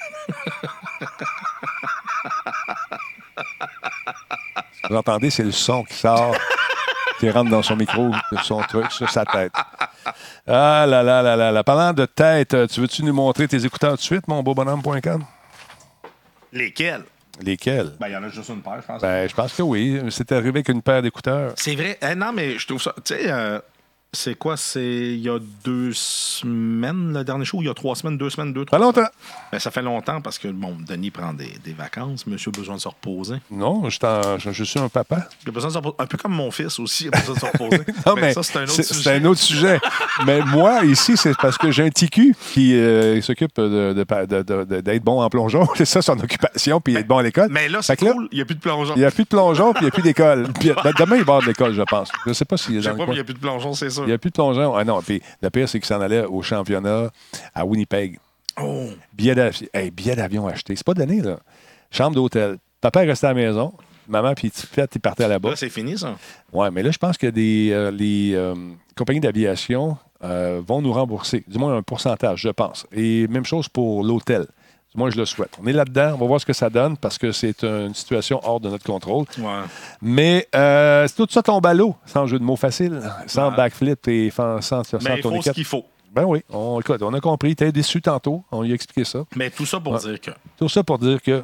Vous entendez, c'est le son qui sort, qui rentre dans son micro, de son truc, sur sa tête. Ah là là là là là. Parlant de tête, euh, tu veux-tu nous montrer tes écouteurs tout de suite, mon beau bonhomme.com? Lesquels? Lesquels? Ben, il y en a juste une paire, je pense. Ben, je pense que oui. C'est arrivé avec une paire d'écouteurs. C'est vrai. Eh, non, mais je trouve ça. Tu sais, euh, c'est quoi? C'est il y a deux semaines, le dernier show? Il y a trois semaines, deux semaines, deux, Pas trois longtemps. Ben, ça fait longtemps parce que, bon, Denis prend des, des vacances. Monsieur a besoin de se reposer. Non, je, t'en- je- je suis un papa. Il a besoin de se reposer. Un peu comme mon fils aussi, il a besoin de se reposer. Non, Ben, mais ça, c'est un autre sujet. c'est un autre sujet. mais moi, ici, c'est parce que j'ai un TQ qui euh, s'occupe de- de- de- de- de- d'être bon en plongeon. C'est ça son occupation, puis être bon à l'école. Mais là, c'est Fait que là, cool. Il n'y a plus de plongeon. Il n'y a plus de plongeon, puis il n'y a plus d'école. Puis, ben, demain, il va y avoir de l'école, je pense. Je ne sais pas s'il est Je sais le pas, mais coin. il n'y a plus de plongeon, c'est sûr. Il n'y a plus de plongeon. Ah non, puis le pire, c'est qu'il s'en allait au championnat à Winnipeg. Oh. Billet d'avion hey, acheté. C'est pas donné, là. Chambre d'hôtel. Papa est resté à la maison. Maman puis pète, ils partaient là-bas. Là, c'est fini, ça. Ouais, mais là, je pense que des, euh, les euh, compagnies d'aviation euh, vont nous rembourser, du moins un pourcentage, je pense. Et même chose pour l'hôtel. Moins, je le souhaite. On est là-dedans, on va voir ce que ça donne parce que c'est une situation hors de notre contrôle. Ouais. Mais euh, c'est tout ça tombe à l'eau, sans jeu de mots facile, sans Ouais. backflip et sans, sans, sans Mais il faut ce qu'il faut. Ben oui, on, écoute, on a compris. T'es déçu tantôt, on lui a expliqué ça. Mais tout ça pour Ouais. dire que. Tout ça pour dire que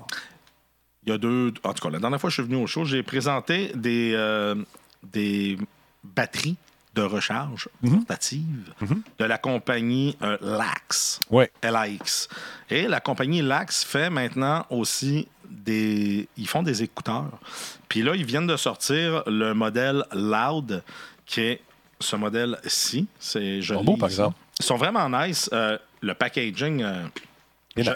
Il y a deux. En tout cas, la dernière fois que je suis venu au show, j'ai présenté des, euh, des batteries de recharge Mhm. portatives de la compagnie euh, Lax. Ouais. LAX. Et la compagnie Lax fait maintenant aussi des. Ils font des écouteurs. Puis là, ils viennent de sortir le modèle Loud, qui est ce modèle-ci. C'est joli. Sont beaux, par exemple. Ils sont vraiment nice. Euh, le packaging. euh,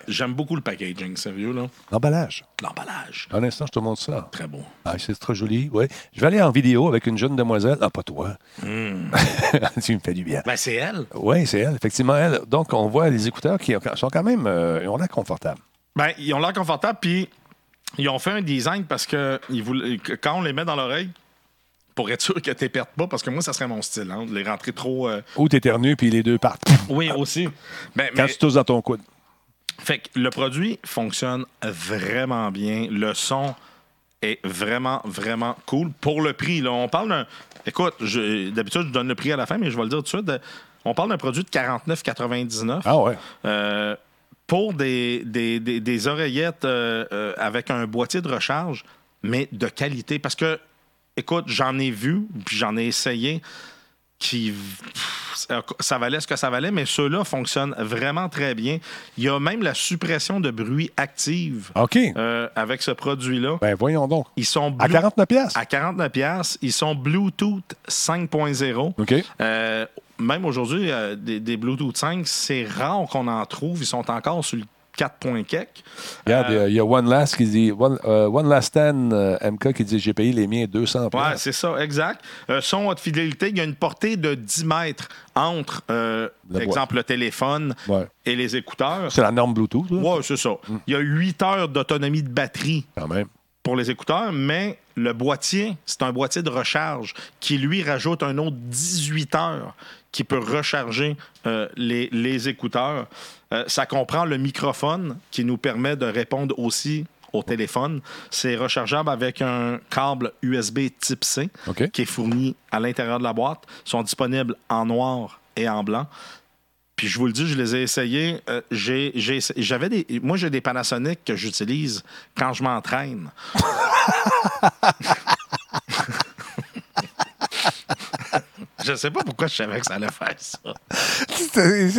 J'aime beaucoup le packaging, sérieux, là. L'emballage. L'emballage. Un instant, je te montre ça. Très beau. Ah, c'est très joli, oui. Je vais aller en vidéo avec une jeune demoiselle. Ah, pas toi. Hmm. tu me fais du bien. Ben, c'est elle. Oui, c'est elle, effectivement, elle. Donc, on voit les écouteurs qui sont quand même, euh, ils ont l'air confortables. Ben, ils ont l'air confortables, puis ils ont fait un design parce que, ils voulaient- que quand on les met dans l'oreille, pour être sûr que tu perds pas, parce que moi, ça serait mon style, hein, de les rentrer trop. euh, Ou t'éternues, puis les deux partent. Oui, aussi. Ben, Quand mais- tu tousses dans ton coude. Fait que le produit fonctionne vraiment bien. Le son est vraiment, vraiment cool. Pour le prix, là, on parle d'un. Écoute, je- d'habitude, je donne le prix à la fin, mais je vais le dire tout de suite. de- On parle d'un produit de 49,99. Ah ouais. Euh, pour des, des, des- des oreillettes euh, euh, avec un boîtier de recharge, mais de qualité. Parce que, écoute, j'en ai vu, puis j'en ai essayé, qui. pff, Ça valait ce que ça valait, mais ceux-là fonctionnent vraiment très bien. Il y a même la suppression de bruit active OK. euh, avec ce produit-là. Ben, voyons donc. Ils sont À Blu- 49 pièces. à 49 pièces, ils sont Bluetooth 5.0. OK. Euh, même aujourd'hui, euh, des, des Bluetooth 5, c'est rare qu'on en trouve. Ils sont encore sur le 4. quelques. Regarde, il y a- il y, a One Last qui dit, One, euh, One Last Stand euh, MK qui dit, j'ai payé les miens 200 Ouais, pièces. c'est ça, exact. Euh, son haute fidélité, il y a une portée de 10 mètres entre, euh, La exemple, le téléphone Ouais. et les écouteurs. C'est la norme Bluetooth, Ouais, c'est ça. Mm. Il y a 8 heures d'autonomie de batterie quand même. pour les écouteurs, mais le boîtier, c'est un boîtier de recharge qui, lui, rajoute un autre 18 heures qui peut recharger euh, les, les écouteurs. Euh, ça comprend le microphone qui nous permet de répondre aussi au téléphone. C'est rechargeable avec un câble USB type C qui est fourni à l'intérieur de la boîte. Ils sont disponibles en noir et en blanc. Puis je vous le dis, je les ai essayés. Euh, j'ai, j'ai essa- j'avais des, moi, j'ai des Panasonic que j'utilise quand je m'entraîne. je sais pas pourquoi je savais que ça allait faire ça.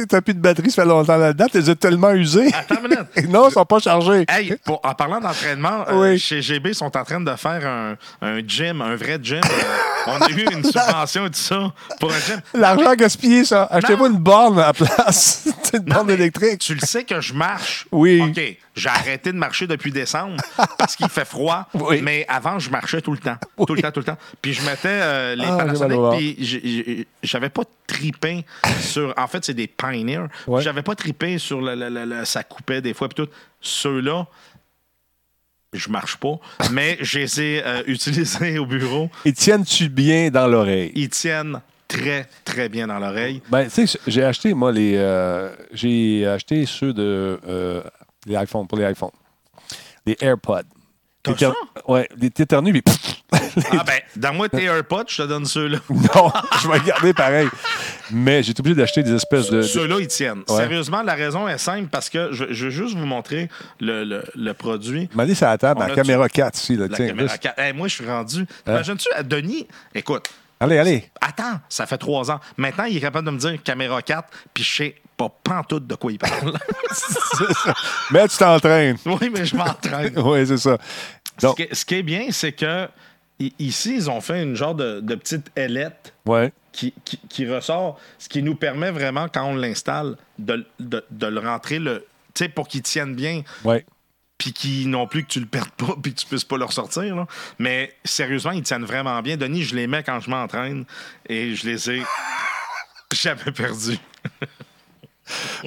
T'as plus de batterie, ça fait longtemps là-dedans, as tellement usés. Attends une minute. non, ils sont pas chargés. Hey, pour- en parlant d'entraînement, euh, Oui. chez GB, ils sont en train de faire un, un gym, un vrai gym. Euh, on a eu une subvention et tout ça pour un gym. L'argent gaspillé, ça. Achetez-vous une borne à la place. C'est une Non, borne électrique. Tu le sais que je marche. Oui. OK. J'ai arrêté de marcher depuis décembre parce qu'il fait froid. Oui. Mais avant, je marchais tout le temps. Tout le temps, tout le temps. Puis je mettais euh, les Ah, Panasonic, puis j'avais pas tripé sur. En fait, c'est des Pioneer. Ouais. J'avais pas tripé sur le, le- le- le- ça coupait des fois, puis tout. Ceux-là, je marche pas, mais je les ai euh, utilisés au bureau. Ils tiennent-tu bien dans l'oreille? Ils tiennent très, très bien dans l'oreille. Ben, tu sais, j'ai acheté, moi, les. euh, j'ai acheté ceux de. euh, les iPhones, pour les iPhones. Les AirPods. T'éter-? Ouais, des t'éternues, puis. Ah ben, dans moi, tes AirPods, je te donne ceux-là. non, je vais les garder pareil. Mais j'ai été obligé d'acheter des espèces de. Ceux-là, ils tiennent. Ouais. Sérieusement, la raison est simple parce que je, je veux juste vous montrer le, le- le produit. m'a dit ça à la table, On la caméra 4 ici. Là, La tiens, caméra juste. 4. Hey, moi, je suis rendu. Hein? Imagines-tu, à Denis, écoute, Allez, allez. attends, ça fait trois ans. Maintenant, il est capable de me dire caméra 4, puis je sais pas pantoute de quoi il parle. C'est ça. Mais tu t'entraînes. oui, mais je m'entraîne. oui, c'est ça. Ce, qui- ce qui est bien, c'est que ici, ils ont fait une genre de, de petite ailette ouais. qui, qui- qui ressort, ce qui nous permet vraiment, quand on l'installe, de, de- de le rentrer le. Pour qu'il tienne bien, Ouais. puis qui non plus que tu le perdes pas, puis que tu puisses pas le ressortir. là. Mais sérieusement, ils tiennent vraiment bien. Denis, je les mets quand je m'entraîne et je les ai jamais perdus.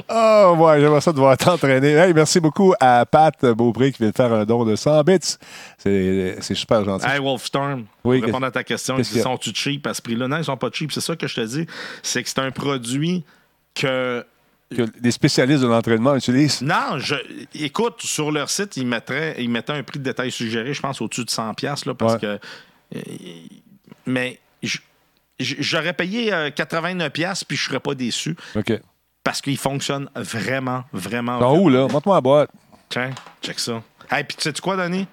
Oh, ouais, j'aimerais ça devoir t'entraîner. Hey, merci beaucoup à Pat Beaupré qui vient de faire un don de 100 bits. C'est super gentil. Hey, Wolfstorm, Oui, pour répondre à ta question, ils sont-tu cheap à ce prix-là? Non, ils sont pas cheap. C'est ça que je te dis. C'est que c'est un produit que Que les spécialistes de l'entraînement utilisent. Non, je, écoute, sur leur site, ils mettraient, ils mettaient un prix de détail suggéré, je pense, au-dessus de 100$, piastres, là, parce Ouais. que. euh, mais j'aurais payé euh, 89$, piastres, puis je serais pas déçu, OK. Parce qu'ils fonctionnent vraiment, vraiment. Dans où, là? Montre-moi la boîte. Tiens, check ça. Hey, puis tu sais quoi, Denis?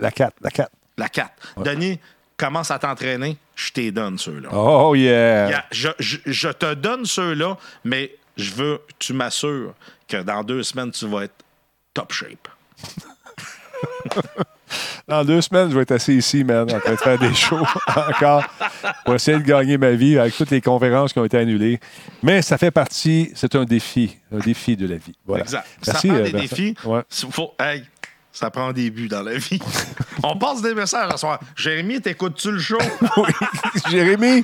La 4. La 4. La 4. Denis, commence à t'entraîner, je t'ai donne ceux-là. Oh, yeah. Yeah, je, je- je te donne ceux-là, mais je veux que tu m'assures que dans deux semaines, tu vas être top shape. Dans deux semaines, je vais être assis ici, man, en train de faire des shows encore pour essayer de gagner ma vie avec toutes les conférences qui ont été annulées. Mais ça fait partie, c'est un défi, un défi de la vie. Voilà. Exact. Merci, ça prend des défis. Ouais. Faut, hey, ça prend des buts dans la vie. On passe des messages ce soir. Jérémy, t'écoutes-tu le show? Oui, Jérémy?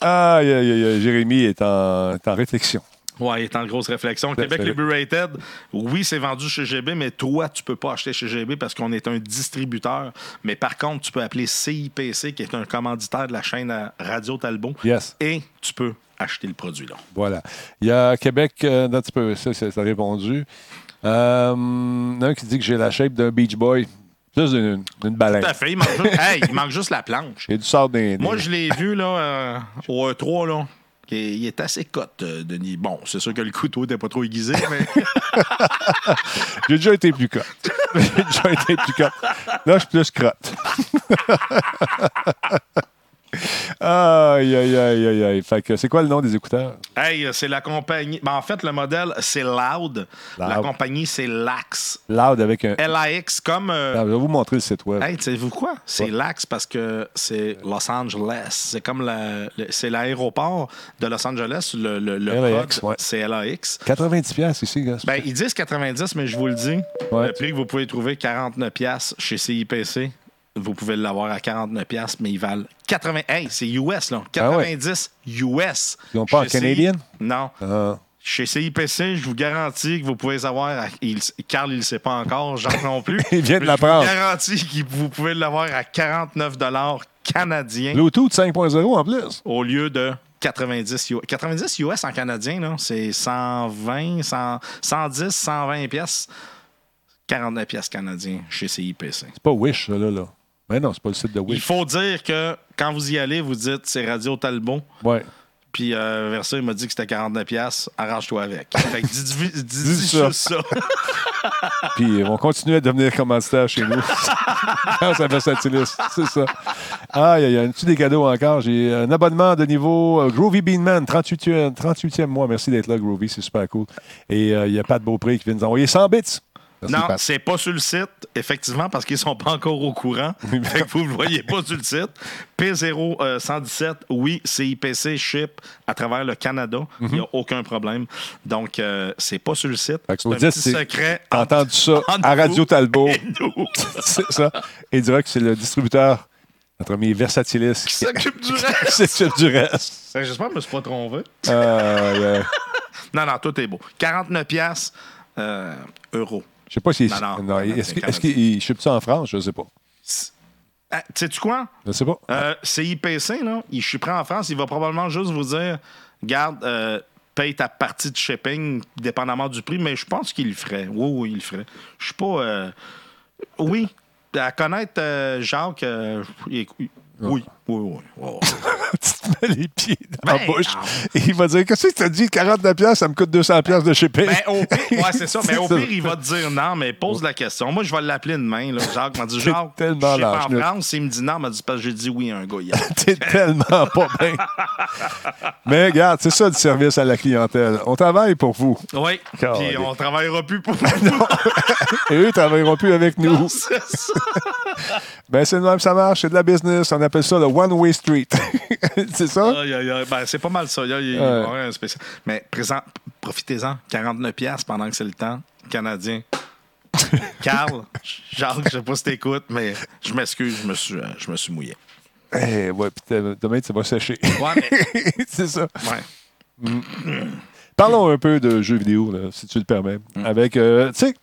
aïe, aïe, aïe, Jérémy est en, est en réflexion. Ouais, il est en grosse réflexion. Québec Liberated, oui, c'est vendu chez GB, mais toi, tu peux pas acheter chez GB parce qu'on est un distributeur. Mais par contre, tu peux appeler CIPC, qui est un commanditaire de la chaîne Radio Talbot, Yes. et tu peux acheter le produit là. Voilà. Il y a Québec, euh, un petit peu, ça, ça, ça a répondu. Euh, il y en a un qui dit que j'ai la shape d'un Beach Boy. Plus d'une d'une baleine. Tout à fait. Il manque juste, hey, il manque juste la planche. Du sort des. Moi, je l'ai vu là, euh, au E3. Là. Il est- il est assez cote, euh, Denis. Bon, c'est sûr que le couteau n'était pas trop aiguisé, mais J'ai déjà été plus cote. J'ai déjà été plus cote. Là, je suis plus crotte. Aïe, aïe, aïe, aïe, aïe. Fait que c'est quoi le nom des écouteurs? hey, c'est la compagnie. Ben, en fait, le modèle, c'est Loud. La compagnie, c'est Lax. Loud avec un. L-A-X, comme. euh, Ah, je vais vous montrer le site web. Hey, savez-vous quoi? C'est Ouais. Lax parce que c'est Los Angeles. C'est comme la- le- c'est l'aéroport de Los Angeles. Le, le, le LAX, ouais. c'est LAX. 90$ piastres ici, gars. Ben, ils disent 90, mais je vous le dis. Ouais. Le prix que vous pouvez trouver, 49$ piastres chez CIPC. Vous pouvez l'avoir à 49$, piastres, mais ils valent 80. Hey, c'est US, là. Ah ouais. 90 US. Ils ont pas en Canadian? Non. Ah. Chez CIPC, je vous garantis que vous pouvez avoir. À... il- Carl, il ne sait pas encore, Jean non plus. Il vient de l'apprendre. Je vous garantis que vous pouvez l'avoir à 49 canadiens Bluetooth 5.0 en plus. au lieu de 90 US. 90 US en canadien, c'est 120, 100, 110, 120 pièces. 49 pièces canadiens chez CIPC. C'est pas Wish, ça, là. là. Mais non, c'est pas le site de Il Wish. faut dire que quand vous y allez, vous dites c'est Radio Talbot. Ouais. Puis euh, Versa, il m'a dit que c'était 49 pièces. Arrange-toi avec. Fait que dis, dis, dis ça. ça. Puis ils vont continuer à devenir commanditaires chez nous. Grâce à Versatilis. C'est ça. Ah, il y a un petit des cadeaux encore. J'ai un abonnement de niveau euh, Groovy Beanman, 38e, 38e mois. Merci d'être là, Groovy. C'est super cool. Et euh, il y a Pat Beaupré qui vient nous envoyer 100 bits. Merci, Non, c'est pas sur le site, effectivement, parce qu'ils sont pas encore au courant. fait que vous ne le voyez pas sur le site. P0117, oui, CIPC ship à travers le Canada. Il n'y a aucun problème. Donc, euh, c'est pas sur le site. Mhm. C'est un dire, petit c'est- secret entendu ça entre à Radio Talbot? c'est ça. Et il dira que c'est le distributeur, notre ami Versatilis, Qui s'occupe du reste. qui s'occupe du reste. J'espère que je me suis pas trompé. Euh, euh, Non, non, tout est beau. 49 piastres, euh, euros. Je sais pas si. Non, non, est-ce qu'il ship ça en France? Je sais pas. Ah, Sais-tu quoi? Je sais pas. Euh, CIPC, là, il, prêt en France, il va probablement juste vous dire Garde, euh, paye ta partie de shipping, dépendamment du prix, mais je pense qu'il le ferait. Oui, oui, il le ferait. Je suis pas. euh, Oui, à connaître euh, Jacques, oui, oui, oui. oui. les pieds dans la Ben, bouche. non. Et il va dire Qu'est-ce que tu as dit? 49 pièces ça me coûte 200 pièces de shipping. Ben, au pire, ouais, c'est ça. Mais au C'est pire, il va te dire non, mais pose la question. Moi, je vais l'appeler demain. Là. Jacques m'a dit Jacques, je sais pas en. France. Il me dit non, il m'a dit parce que j'ai dit oui à un gars hier. T'es tellement pas bien. Mais regarde, c'est ça du service à la clientèle. On travaille pour vous. Oui. Puis on travaillera plus pour Et eux ne travailleront plus avec nous. C'est ça. Ben, c'est le même, ça marche. C'est de la business. On appelle ça le one-way street. c'est ça? Ben, c'est pas mal ça. Y a- spécial. Mais présent, profitez-en. 49$ piastres pendant que c'est le temps. Canadien. Carl, Jacques, je sais pas si t'écoutes, mais je m'excuse, je me suis, euh, je me suis mouillé. Eh, ouais, puis demain, ça va sécher. Ouais, mais. c'est ça. Ouais. Parlons un peu de jeux vidéo, là, si tu le permets. Avec, euh, tu sais,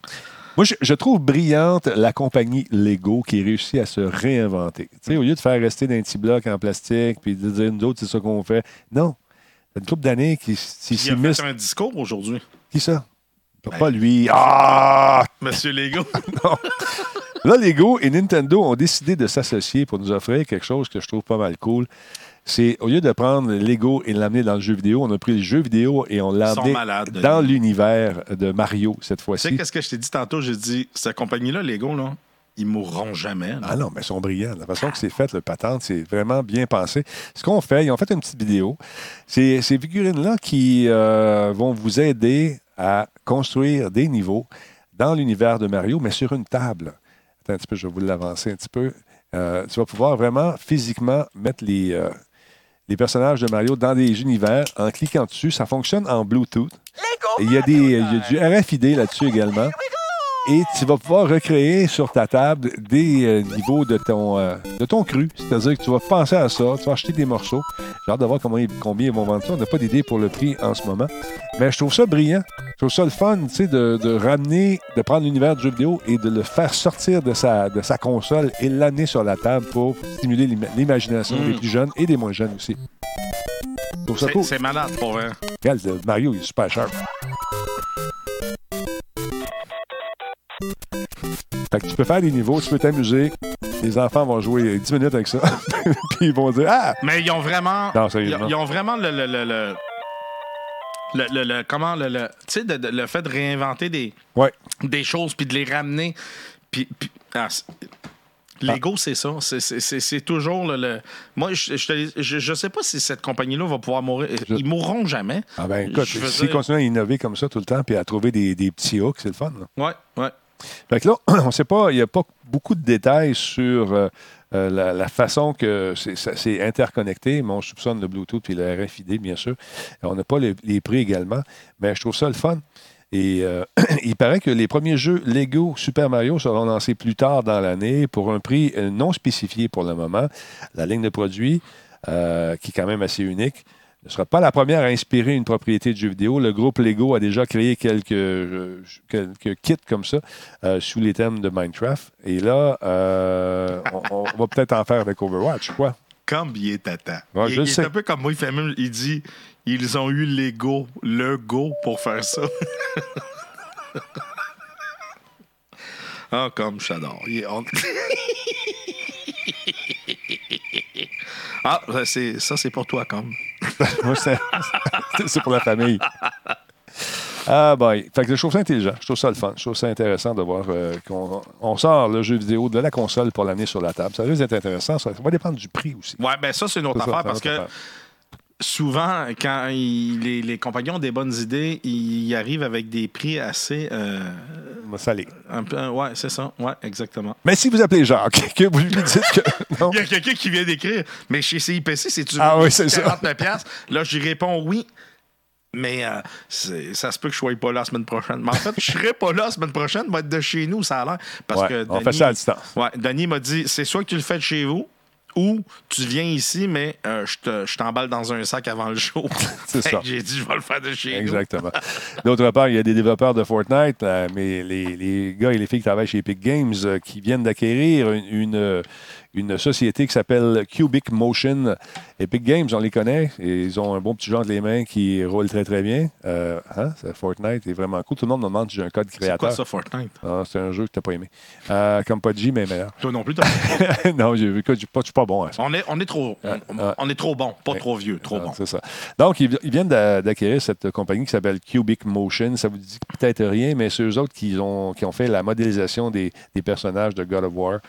moi, je, je trouve brillante la compagnie Lego qui réussit à se réinventer. Tu sais, au lieu de faire rester dans un petit bloc en plastique puis de dire nous autres, c'est ça qu'on fait. Non. Il y a une couple d'années qui s'y Il a fait un discours aujourd'hui, Qui ça? Ben, Pas lui. Ah! Monsieur Lego. Là, Lego et Nintendo ont décidé de s'associer pour nous offrir quelque chose que je trouve pas mal cool. C'est au lieu de prendre Lego et l'amener dans le jeu vidéo, on a pris le jeu vidéo et on l'a amené dans l'univers de Mario cette tu sais, fois-ci. qu'est-ce que je t'ai dit tantôt? J'ai dit, cette compagnie-là, Lego, là, ils mourront jamais. là. Ah non, mais ils sont brillants. La façon que c'est fait, le patente, c'est vraiment bien pensé. Ce qu'on fait, ils ont fait une petite vidéo. C'est ces figurines-là qui euh, vont vous aider à construire des niveaux dans l'univers de Mario, mais sur une table. Attends un petit peu, je vais vous l'avancer un petit peu. Euh, tu vas pouvoir vraiment physiquement mettre les, euh, les personnages de Mario dans des univers en cliquant dessus. Ça fonctionne en Bluetooth. Et Il y a, des, il y a du RFID là-dessus également. Et tu vas pouvoir recréer sur ta table des euh, niveaux de ton, euh, de ton cru. C'est-à-dire que tu vas penser à ça, tu vas acheter des morceaux. J'ai hâte de voir comment combien ils vont vendre ça. On n'a pas d'idée pour le prix en ce moment. Mais je trouve ça brillant. Je trouve ça le fun, tu sais, de, de ramener, de prendre l'univers du jeu vidéo et de le faire sortir de sa, de sa console et l'amener sur la table pour stimuler l'ima- l'imagination Mm. des plus jeunes et des moins jeunes aussi. C'est cool. malade, pour vrai. Regarde, Mario, il est super sharp. Fait que tu peux faire des niveaux, tu peux t'amuser. Les enfants vont jouer 10 minutes avec ça. Puis ils vont dire Ah! Mais ils ont vraiment. Non, ils, sérieusement. ils ont vraiment le. le, le, le- le- le- le- comment le, le- tu sais le fait de réinventer des, Ouais. des choses puis de les ramener puis, puis- ah, Lego, c'est ça. C'est- c'est- C'est c'est toujours le. le- Moi, je, je, je- je sais pas si cette compagnie-là va pouvoir mourir. Ils mourront jamais. Ah ben écoute, s'ils dire- continuent à innover comme ça tout le temps puis à trouver des, des petits hooks, c'est le fun. là. Ouais, ouais. Fait que là, on sait pas, il n'y a pas beaucoup de détails sur euh, euh, la, façon que c'est- interconnecté, mais on soupçonne le Bluetooth et le RFID, bien sûr. On n'a pas les, prix également, mais je trouve ça le fun. Et euh, il paraît que les premiers jeux Lego Super Mario seront lancés plus tard dans l'année pour un prix non spécifié pour le moment. La ligne de produits, qui est quand même assez unique, ne sera pas la première à inspirer une propriété de jeu vidéo. Le groupe Lego a déjà créé quelques, euh, quelques kits comme ça euh, sous les thèmes de Minecraft. Et là, euh, on, on va peut-être en faire avec Overwatch, quoi. Comme il est. Ouais, il, je est un peu comme moi, il fait même. Il dit ils ont eu l'ego, le go pour faire ça. ah, comme j'adore. Il est- on- ah, ça, c'est, ça, c'est pour toi, comme. C'est pour la famille. Ah, boy. Fait que je trouve ça intelligent. Je trouve ça le fun. Je trouve ça intéressant de voir euh, qu'on on sort le jeu vidéo de la console pour l'amener sur la table. Ça risque d'être intéressant. Ça, va dépendre du prix aussi. Ouais, ben ça, c'est une autre ça, affaire parce que affaire. Souvent, quand il- les, les compagnons ont des bonnes idées, ils arrivent avec des prix assez. euh, Ça l'est. un peu, ouais, c'est ça. Ouais, exactement. Mais si vous appelez Jacques, que vous lui dites que. Non. Il y a quelqu'un qui vient d'écrire, mais chez CIPC, c'est-tu Ah oui, c'est ça. 49 piastres? Là, j'y réponds oui. Mais euh, ça se peut que je sois pas là la semaine prochaine. Mais en fait, je serai pas là la semaine prochaine, je vais être de chez nous, ça a l'air. Parce Ouais, que on fait ça à distance. Ouais, Denis m'a dit c'est soit que tu le fais de chez vous ou tu viens ici, mais euh, je te- je t'emballe dans un sac avant le show. C'est ça. J'ai dit je vais le faire de chez. Exactement. D'autre part, il y a des développeurs de Fortnite, euh, mais les, les gars et les filles qui travaillent chez Epic Games euh, qui viennent d'acquérir une, une, une société qui s'appelle Cubic Motion. Epic Games, on les connaît. Et ils ont un bon petit genre de les mains qui roule très, très bien. Euh, hein, c'est- Fortnite est vraiment cool. Tout le monde me demande si j'ai un code C'est créateur. quoi ça, Fortnite? Ah, c'est un jeu que tu n'as pas aimé. Euh, comme pas de J, mais meilleur. Toi non plus, t'as- non, je ne suis pas bon on, est, on, est trop, on, Ah, on est trop bon, pas Ouais. trop vieux, trop Ah, bon. C'est ça. Donc, ils, ils viennent d'a- d'acquérir cette compagnie qui s'appelle Cubic Motion. Ça vous dit peut-être rien, mais c'est eux autres qui ont, qui ont fait la modélisation des, des personnages de God of War,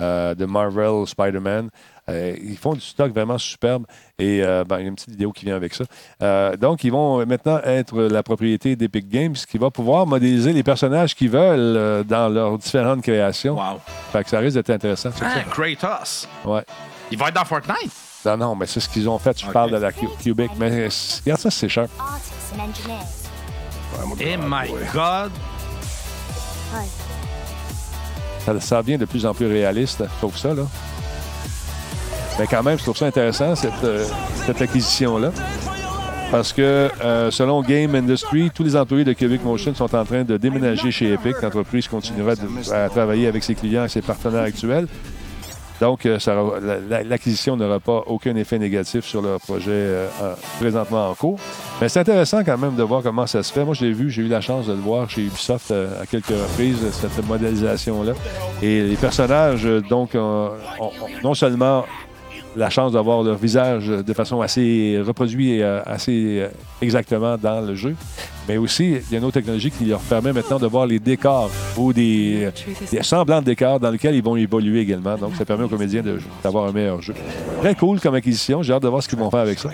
euh, de Marvel, Spider-Man. Euh, ils font du stock vraiment superbe et euh, ben, il y a une petite vidéo qui vient avec ça. Euh, donc, ils vont maintenant être la propriété d'Epic Games qui va pouvoir modéliser les personnages qu'ils veulent euh, dans leurs différentes créations. Wow. Fait que ça risque d'être intéressant. c'est Ah, Kratos. ça. Ouais. Il va être dans Fortnite? Non, non, mais c'est ce qu'ils ont fait. Je Ok. parle de la Cu- Cubic. Mais regarde ça, c'est cher. artists and engineers. Eh my God. Hi. Ça, devient de plus en plus réaliste, je trouve ça. Mais quand même, je trouve ça intéressant, cette, euh, acquisition-là. Parce que, euh, selon Game Industry, tous les employés de Cubic Motion sont en train de déménager chez Epic. L'entreprise continuera à travailler avec ses clients et ses partenaires actuels. Donc, euh, l'acquisition n'aura pas aucun effet négatif sur leur projet euh, euh, présentement en cours. Mais c'est intéressant quand même de voir comment ça se fait. Moi, je l'ai vu, j'ai eu la chance de le voir chez Ubisoft à quelques reprises, cette modélisation-là. Et les personnages, donc, ont non seulement la chance d'avoir leur visage de façon assez reproduit et euh, assez euh, exactement dans le jeu, mais aussi, il y a une autre technologie qui leur permet maintenant de voir les décors ou des, des semblants de décors dans lesquels ils vont évoluer également. Donc, ça permet aux comédiens de- d'avoir un meilleur jeu. Très cool comme acquisition. J'ai hâte de voir ce qu'ils vont faire avec ça.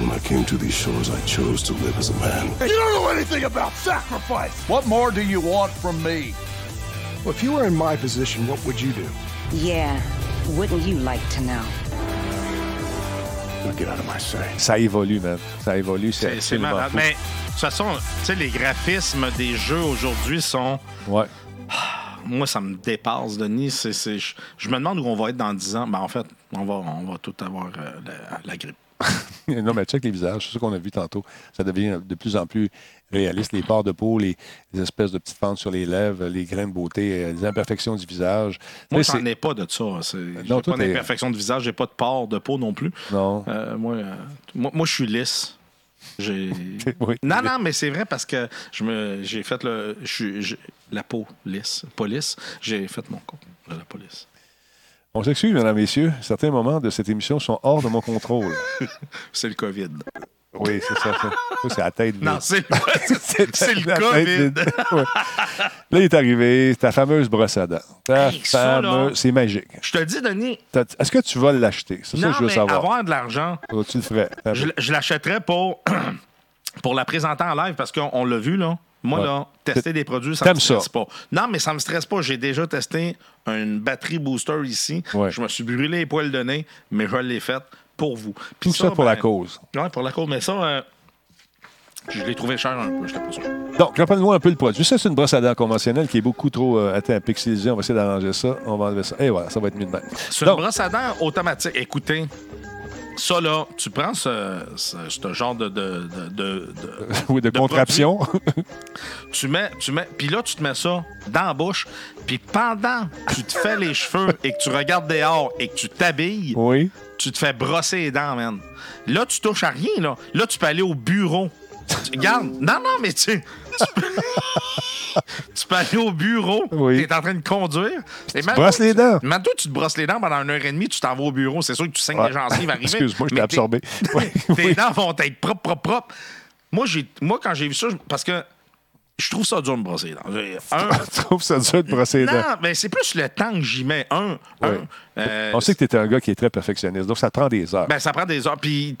When I came to these shores, I chose to live as a man. You don't know anything about sacrifice! What more do you want from me? Well, if you were in my position, what would you do? Yeah, wouldn't you like to know? Now get out of my sight. Ça évolue, man. Ça évolue. C'est fou. Mais de toute façon, tu sais, les graphismes des jeux aujourd'hui sont. Ouais. Moi, ça me dépasse, Denis. C'est- c'est- je, je me demande où on va être dans 10 ans. Ben, en fait, on va, on va tout avoir euh, la, la grippe. non, mais check les visages. C'est ce qu'on a vu tantôt. Ça devient de plus en plus réaliste. Les pores de peau, les, les espèces de petites fentes sur les lèvres, les grains de beauté, euh, les imperfections du visage. Moi, j'en ai pas de ça. J'ai Non, pas toi, t'es- d'imperfection de visage, j'ai pas de port de peau non plus. Non. Euh, moi, euh, moi, moi, je suis lisse. J'ai. Oui. Non, non, mais c'est vrai parce que je me, j'ai fait le, je- la peau lisse, pas lisse. J'ai fait mon compte de la police. On s'excuse, mesdames, messieurs. Certains moments de cette émission sont hors de mon contrôle. C'est le COVID. Oui, c'est ça. ça. C'est la tête vide. Non, c'est c'est le COVID. Ouais. Là, il est arrivé ta fameuse brosse à dents. Ta Hey, fameuse... C'est magique. Je te dis, Denis, Est-ce que tu vas l'acheter? C'est ça que je veux mais savoir. avoir de l'argent, Oh, tu le ferais. je, je l'achèterais pour, pour la présenter en live parce qu'on on l'a vu, là. Moi, Ouais. là, tester des produits, ça me stresse ça? pas. Non, mais ça me stresse pas. J'ai déjà testé une batterie booster ici. Ouais. Je me suis brûlé les poils de nez, mais je l'ai faite pour vous. Puis Tout ça pour ben, la cause. Oui, pour la cause. Mais ça, euh, je l'ai trouvé cher un peu, je pas sûr. Donc, rappelle-moi un peu le produit. Ça, c'est une brosse à dents conventionnelle qui est beaucoup trop euh, attends, pixelisée. On va essayer d'arranger ça. On va enlever ça. Et voilà, ça va être mieux de même. C'est une brosse à dents automatique. Écoutez, ça, là, tu prends ce, ce, ce genre de, de, de, de- de- oui, de, contraption. tu mets, tu mets, puis là, tu te mets ça dans la bouche, puis pendant que tu te fais les cheveux et que tu regardes dehors et que tu t'habilles, oui. tu te fais brosser les dents, man. Là, tu touches à rien, là. Là, tu peux aller au bureau. Tu- Regarde. Non, non, mais tu... Tu peux, tu aller au bureau. Oui. Tu es en train de conduire. Et même brosses les dents. tu- toi, tu te brosses les dents pendant une heure et demie, tu t'en vas au bureau. C'est sûr que tu saignes Ouais. les gencives arriver. Excuse-moi, je t'ai absorbé. tes- dents vont être propres, propres, propres. Moi, moi quand j'ai vu ça, parce que je trouve ça dur de me brosser les dents. Un, Tu trouves ça dur de brosser les dents? non, mais c'est plus le temps que j'y mets. Un, un, euh, On sait que tu es un gars qui est très perfectionniste, donc ça prend des heures. ben, ça prend des heures. Puis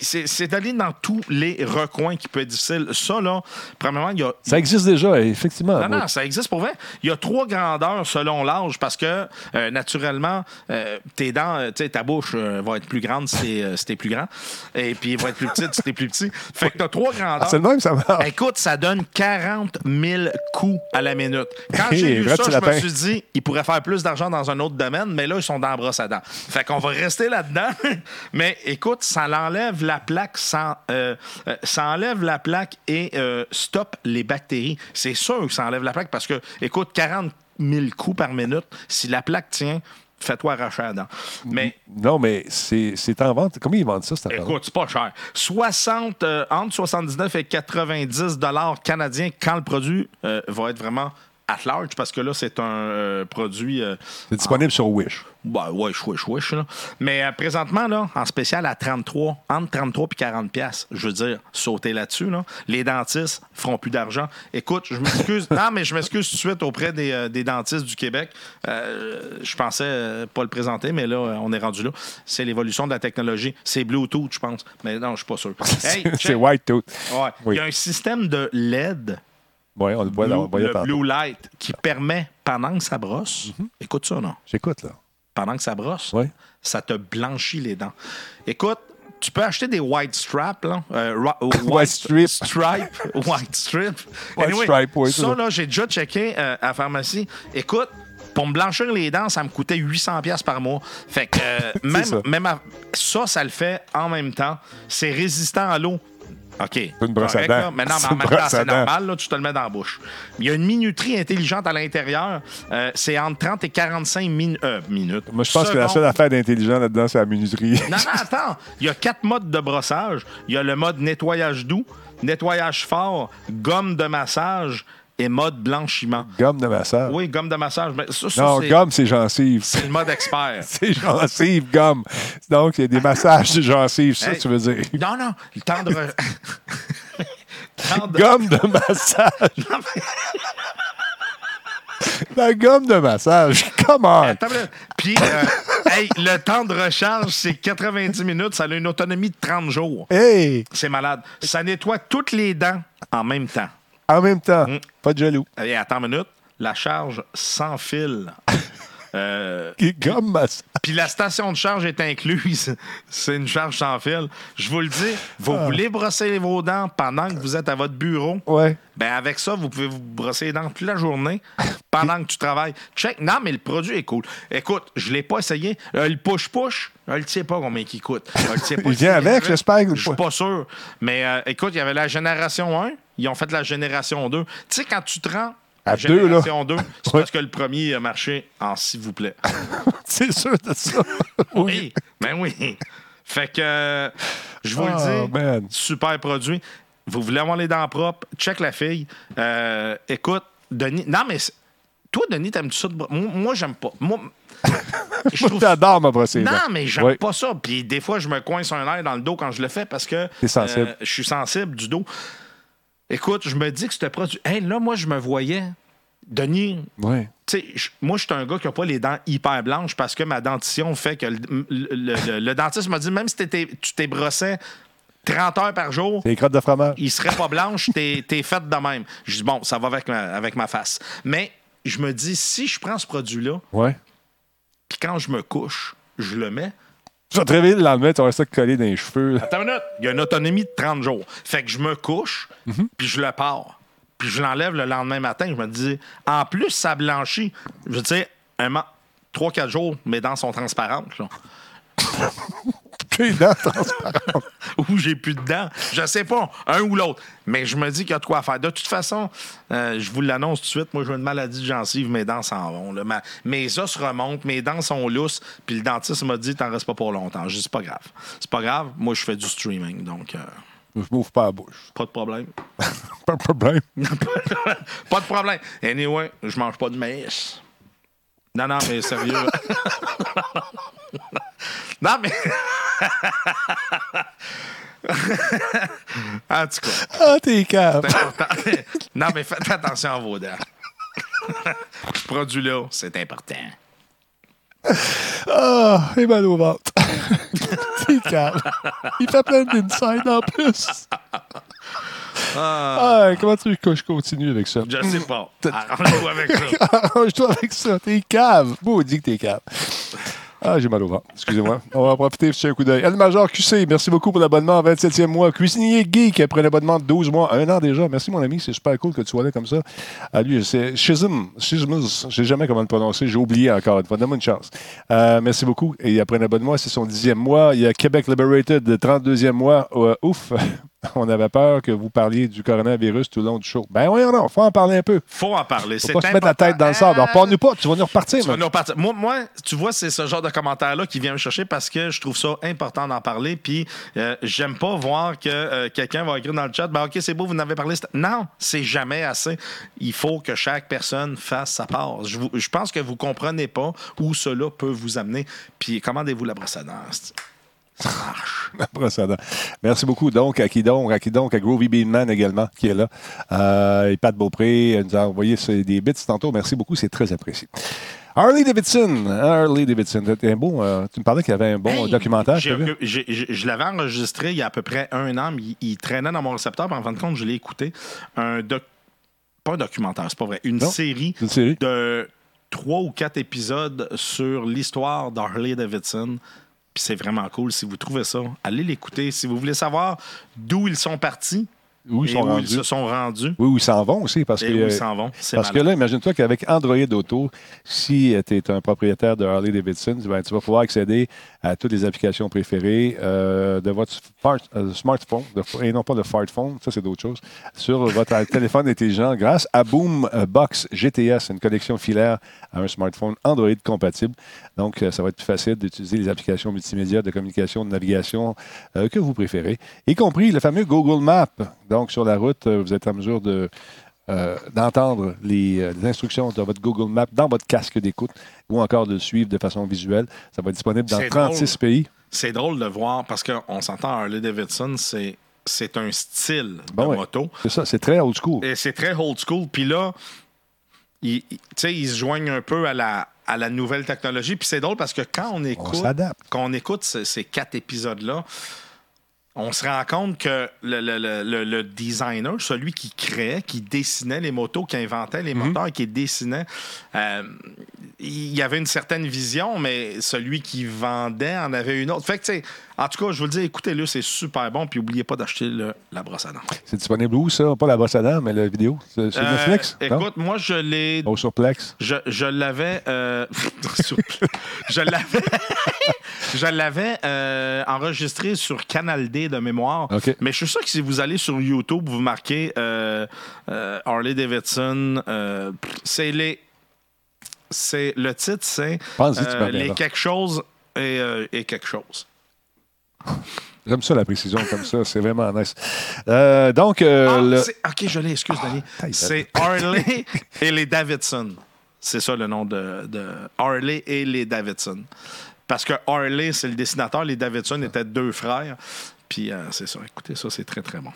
c'est, d'aller dans tous les recoins qui peut être difficile. Ça, là, premièrement, il y a. ça existe déjà, effectivement. Non, Moi, non, ça existe pour vrai. Il y a trois grandeurs selon l'âge parce que, euh, naturellement, euh, tes dents, tu sais, ta bouche va être plus grande si t'es, si t'es plus grand. Et puis, elle va être plus petite si t'es plus petit. Fait que t'as trois grandeurs. Ah, c'est le même, ça marche. Écoute, ça donne 40 000 coups à la minute. Quand j'ai vu vrai ça, je me suis dit, ils pourraient faire plus d'argent dans un autre domaine, mais là, ils sont dans la brosse à dents. Fait qu'on va rester là-dedans. mais écoute, ça l'enlève la plaque, ça, euh, euh, ça enlève la plaque et euh, stop les bactéries. C'est sûr que ça enlève la plaque parce que, écoute, 40 000 coups par minute, si la plaque tient, fais-toi arracher la dent. Mais Non, mais c'est c'est en vente. Combien ils vendent ça, cette Écoute, c'est pas cher. 60, euh, entre 79 et 90 dollars canadiens quand le produit euh, va être vraiment at large, parce que là, c'est un euh, produit. euh, C'est disponible sur Wish. bah, ouais, chouiche, wesh, là. Mais euh, présentement, là, en spécial à 33, entre 33 et 40 pièces, je veux dire, sauter là-dessus, là. Les dentistes feront plus d'argent. Écoute, je m'excuse. non, mais je m'excuse tout de suite auprès des, des dentistes du Québec. Je pensais pas le présenter, mais là, on est rendu là. C'est l'évolution de la technologie. C'est Bluetooth, je pense. Mais non, je suis pas sûr. Hey, c'est. White Tooth. Ouais. Oui. Il y a un système de LED, Oui, on le voit, on le blue, voyait le blue light, qui permet, pendant que ça brosse, Mhm. écoute ça, non? J'écoute, là. pendant que ça brosse, ça te blanchit les dents. Écoute, tu peux acheter des white straps, là. euh, ra- White strip. Stripe. white strip. White stripe, oui, Ça, là, j'ai déjà checké euh, à la pharmacie. Écoute, pour me blanchir les dents, ça me coûtait 800 pièces par mois. Fait que euh, même, ça. même à- ça, ça le fait en même temps. C'est résistant à l'eau. OK. C'est une brosse à dents. là. Mais non, mais en une même temps, brosse à c'est dents. normal, là, tu te le mets dans la bouche. Il y a une minuterie intelligente à l'intérieur. Euh, c'est entre 30 et 45 min- euh, minutes. Moi, je pense que la Secondes. seule affaire d'intelligent là-dedans, c'est la minuterie. Non, non, attends. Il y a quatre modes de brossage. Il y a le mode nettoyage doux, nettoyage fort, gomme de massage et mode blanchiment. gomme de massage. Oui, gomme de massage. Mais ça, ça, non, gomme, c'est gencive. c'est le mode expert. C'est gencive, gomme. Donc, il y a des massages de gencive, ça, Hey. tu veux dire. Non, non. Le temps de. re- Temps de- Gomme de massage. La gomme de massage. Come on. Attends. Puis, euh, hey, le temps de recharge, c'est 90 minutes. Ça a une autonomie de 30 jours. Hey! C'est malade. Ça nettoie toutes les dents en même temps. En même temps, Mm. pas de jaloux. Allez, attends une minute. la charge sans fil. Euh, puis la station de charge est incluse. C'est une charge sans fil. Je vous le dis, vous Ah. voulez brosser vos dents pendant que vous êtes à votre bureau? Ouais. Ben avec ça, vous pouvez vous brosser les dents toute la journée pendant que tu travailles. Check. Non, mais le produit est cool. Écoute, je l'ai pas essayé. Euh, le push-push, je ne sais pas combien il coûte. Je le sais pas Il vient avec, j'espère Je suis pas sûr. Mais euh, écoute, il y avait la génération 1. Ils ont fait la génération 2. Tu sais, quand tu te rends À la deux, là. génération 2, c'est Ouais. parce que le premier a marché en s'il vous plaît. C'est sûr de ça. Oui, ben oui. Fait que, je vous Oh, le dis, man. super produit. Vous voulez avoir les dents propres, check la fille. Euh, écoute, Denis, non, mais toi, Denis, t'aimes-tu ça? de Moi, moi, j'aime pas. Moi, je trouve- brosser. les non, mais j'aime Oui. pas ça. Puis des fois, je me coince un air dans le dos quand je le fais parce que euh, je suis sensible du dos. Écoute, je me dis que ce produit. Hey, là, moi, je me voyais. Denis, Ouais. tu sais, je- moi, je suis un gars qui n'a pas les dents hyper blanches parce que ma dentition fait que le, le- le- le dentiste m'a dit même si tu t'es brossé 30 heures par jour, les crottes de fromage. il serait pas blanche, t'es es faite de même. Je dis bon, ça va avec ma, avec ma face. Mais je me dis, si je prends ce produit-là, Ouais. puis quand je me couche, je le mets. Tu vas te réveiller le lendemain, tu vas ça collé dans les cheveux. Attends une minute. Il y a une autonomie de 30 jours. Fait que je me couche, puis je le pars. Puis je l'enlève le lendemain matin. Je me dis, en plus, ça blanchit. Je veux dire, un ma- 3-4 jours, mes dents sont transparentes. Là. Les dents transparentes. Ou j'ai plus de dents. Je sais pas, un ou l'autre. Mais je me dis qu'il y a de quoi faire. De toute façon, euh, je vous l'annonce tout de suite. Moi, j'ai une maladie de gencive, mes dents s'en vont. là. Ma- mes os remontent, mes dents sont lousses. Puis le dentiste m'a dit, t'en restes pas pour longtemps. Je dis, c'est pas grave. C'est pas grave. Moi, je fais du streaming. Donc, euh, Je m'ouvre pas la bouche. pas de problème. Pas de problème. pas de problème. Anyway, je mange pas de maïs. Non, non, mais sérieux. Non, mais. en tout cas, Ah, t'es important. non, mais faites attention à vos dents. Ce produit-là, c'est important. Ah, et mal au ventre. t'es cave. Il fait plein d'inside en plus. Ah, comment tu veux que je continue avec ça? Je sais pas. Arrange-toi avec ça. Arrange-toi avec ça. T'es cave. Maudit que t'es cave. Ah, j'ai mal au ventre. Excusez-moi. On va profiter jeter un coup d'œil. Al-Major QC, merci beaucoup pour l'abonnement 27e mois. Cuisinier Geek, après l'abonnement de 12 mois, un an déjà. Merci, mon ami. C'est super cool que tu sois là comme ça. À lui, c'est Shizm. Shizm, je sais jamais comment le prononcer. J'ai oublié encore. Donne-moi une chance. Euh, merci beaucoup. Et après un abonnement, c'est son dixième mois. Il y a Québec Liberated, 32e mois. Euh, ouf. On avait peur que vous parliez du coronavirus tout le long du show. Ben oui, non, faut en parler un peu. Faut en parler. Faut pas se mettre la tête dans le sable. Alors, parle-nous pas, tu vas nous repartir. Tu vas man. nous repartir. Moi, moi, tu vois, c'est ce genre de commentaire-là qui vient me chercher parce que je trouve ça important d'en parler. Puis, euh, j'aime pas voir que euh, quelqu'un va écrire dans le chat ben, OK, c'est beau, vous n'avez parlé. Non, c'est jamais assez. Il faut que chaque personne fasse sa part. Je, vous- je pense que vous comprenez pas où cela peut vous amener. Puis, commandez-vous la brosse à dents. Ça marche. Merci beaucoup. Donc, à qui donc? À qui donc? À Groovy Beanman également, qui est là. Euh, et Pat Beaupré euh, nous a envoyé des bits tantôt. Merci beaucoup, c'est très apprécié. Harley Davidson. Harley Davidson. Un euh, tu me parlais qu'il y avait un bon Hey, documentaire. je l'avais enregistré il y a à peu près un an, mais il, il traînait dans mon récepteur. En fin de compte, je l'ai écouté. Un doc... Pas un documentaire, c'est pas vrai. Une Non, série Une série? de trois ou quatre épisodes sur l'histoire d'Harley Davidson. Puis c'est vraiment cool. Si vous trouvez ça, allez l'écouter. Si vous voulez savoir d'où ils sont partis Où ils sont où rendus? ils se sont rendus Oui, où ils s'en vont aussi. Parce et que, où euh, ils s'en vont, Parce que là, imagine-toi qu'avec Android Auto, si tu es un propriétaire de Harley Davidson, ben, tu vas pouvoir accéder à toutes les applications préférées euh, de votre euh, smartphone, de- et non pas de smartphone, ça c'est d'autres choses, sur votre téléphone intelligent grâce à Boombox GTS, une connexion filaire à un smartphone Android compatible. Donc, euh, ça va être plus facile d'utiliser les applications multimédia de communication, de navigation euh, que vous préférez, y compris le fameux Google Maps. Donc, sur la route, euh, vous êtes en mesure de euh, d'entendre les, euh, les instructions de votre Google Maps dans votre casque d'écoute ou encore de le suivre de façon visuelle. Ça va être disponible dans C'est 36 drôle. pays. C'est drôle de voir parce qu'on s'entend Harley Davidson, c'est c'est un style de Bon, moto. C'est ça, c'est très old school. Et c'est très old school. Puis là, ils, se joignent un peu à la, à la nouvelle technologie. Puis c'est drôle parce que quand on écoute, quand on écoute ce- ces quatre épisodes-là, on se rend compte que le, le- le- designer, celui qui créait, qui dessinait les motos, qui inventait les moteurs, qui dessinait, euh, il y avait une certaine vision, mais celui qui vendait en avait une autre. Fait que, en tout cas, je vous le dis, écoutez-le, c'est super bon. Puis, n'oubliez pas d'acheter le- la brosse à dents. C'est disponible où, ça? Pas la brosse à dents, mais la vidéo. C'est sur Euh, Netflix? non? écoute, moi, je l'ai Au surplex? Je, je l'avais. euh, je l'avais. je l'avais euh, enregistré sur Canal D de mémoire. OK. Mais je suis sûr que si vous allez sur YouTube, vous marquez euh, Harley Davidson. c'est les. C'est le titre, c'est euh, les quelque chose et, euh, et quelque chose. J'aime ça, la précision comme ça. C'est vraiment nice. Euh, donc, Ah, le- ok, je l'ai, excuse, ta gueule. C'est Harley et les Davidson. C'est ça le nom de, de Harley et les Davidson. Parce que Harley, c'est le dessinateur, les Davidson étaient deux frères. Puis c'est ça, écoutez, ça, c'est très, très bon.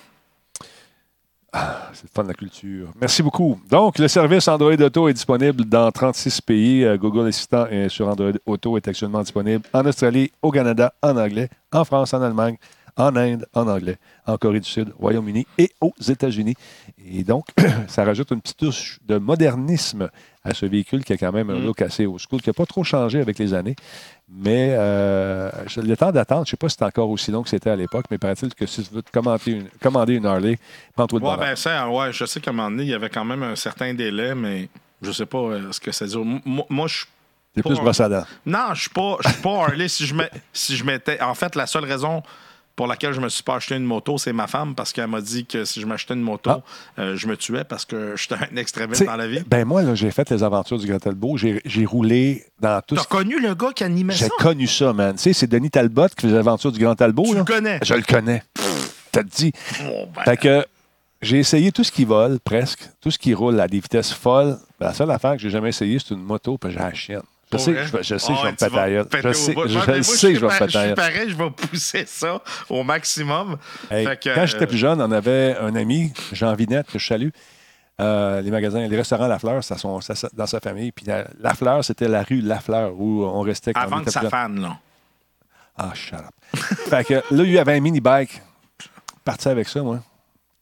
C'est le fun de la culture. Merci beaucoup. Donc, le service Android Auto est disponible dans 36 pays. Euh, Google Assistant sur Android Auto est actuellement disponible en Australie, au Canada, en anglais, en France, en Allemagne, en Inde, en anglais, en Corée du Sud, au Royaume-Uni et aux États-Unis. Et donc, ça rajoute une petite touche de modernisme à ce véhicule qui a quand même un look assez old school, qui n'a pas trop changé avec les années. Mais euh, le temps d'attente, je ne sais pas si c'est encore aussi long que c'était à l'époque, mais paraît-il que si tu veux te commander une, commander une Harley, prends-toi de Ouais, ben, ça, ouais, je sais qu'à un moment donné, il y avait quand même un certain délai, mais je sais pas euh, ce que ça dure. Moi, moi, je C'est plus pas- brosse. Non, je suis pas, je suis pas Harley. Si je mets- si je m'étais, en fait, la seule raison pour laquelle je me suis pas acheté une moto, c'est ma femme parce qu'elle m'a dit que si je m'achetais une moto, Ah. euh, je me tuais parce que j'étais un extrémiste T'sais, dans la vie. Ben moi, là, j'ai fait les aventures du Grand Talbot. J'ai j'ai roulé dans tout T'as ce connu le gars qui animait J'ai ça? connu ça, man. Tu sais, c'est Denis Talbot qui faisait les aventures du Grand Talbot. Tu là. le connais? Je le connais. T'as dit. Oh, ben, Fait que j'ai essayé tout ce qui vole, presque. Tout ce qui roule à des vitesses folles. Ben, la seule affaire que j'ai jamais essayé, c'est une moto, puis j'ai la chienne. Je sais, je, vais- je sais, Ah je vais me péter Je sais, je, je moi, sais, suis je vais me Je suis pareil, je vais pousser ça au maximum. Hey, Fait que, quand j'étais euh, plus jeune, on avait un ami, Jean Vinette, que je salue. Euh, les magasins, les restaurants La Fleur, ça sont ça- dans sa famille. Puis la, La Fleur, c'était la rue La Fleur où on restait quand Avant que jeune. fan, là. Ah, shut up. fait que là, lui, avait un mini-bike. Parti avec ça, moi.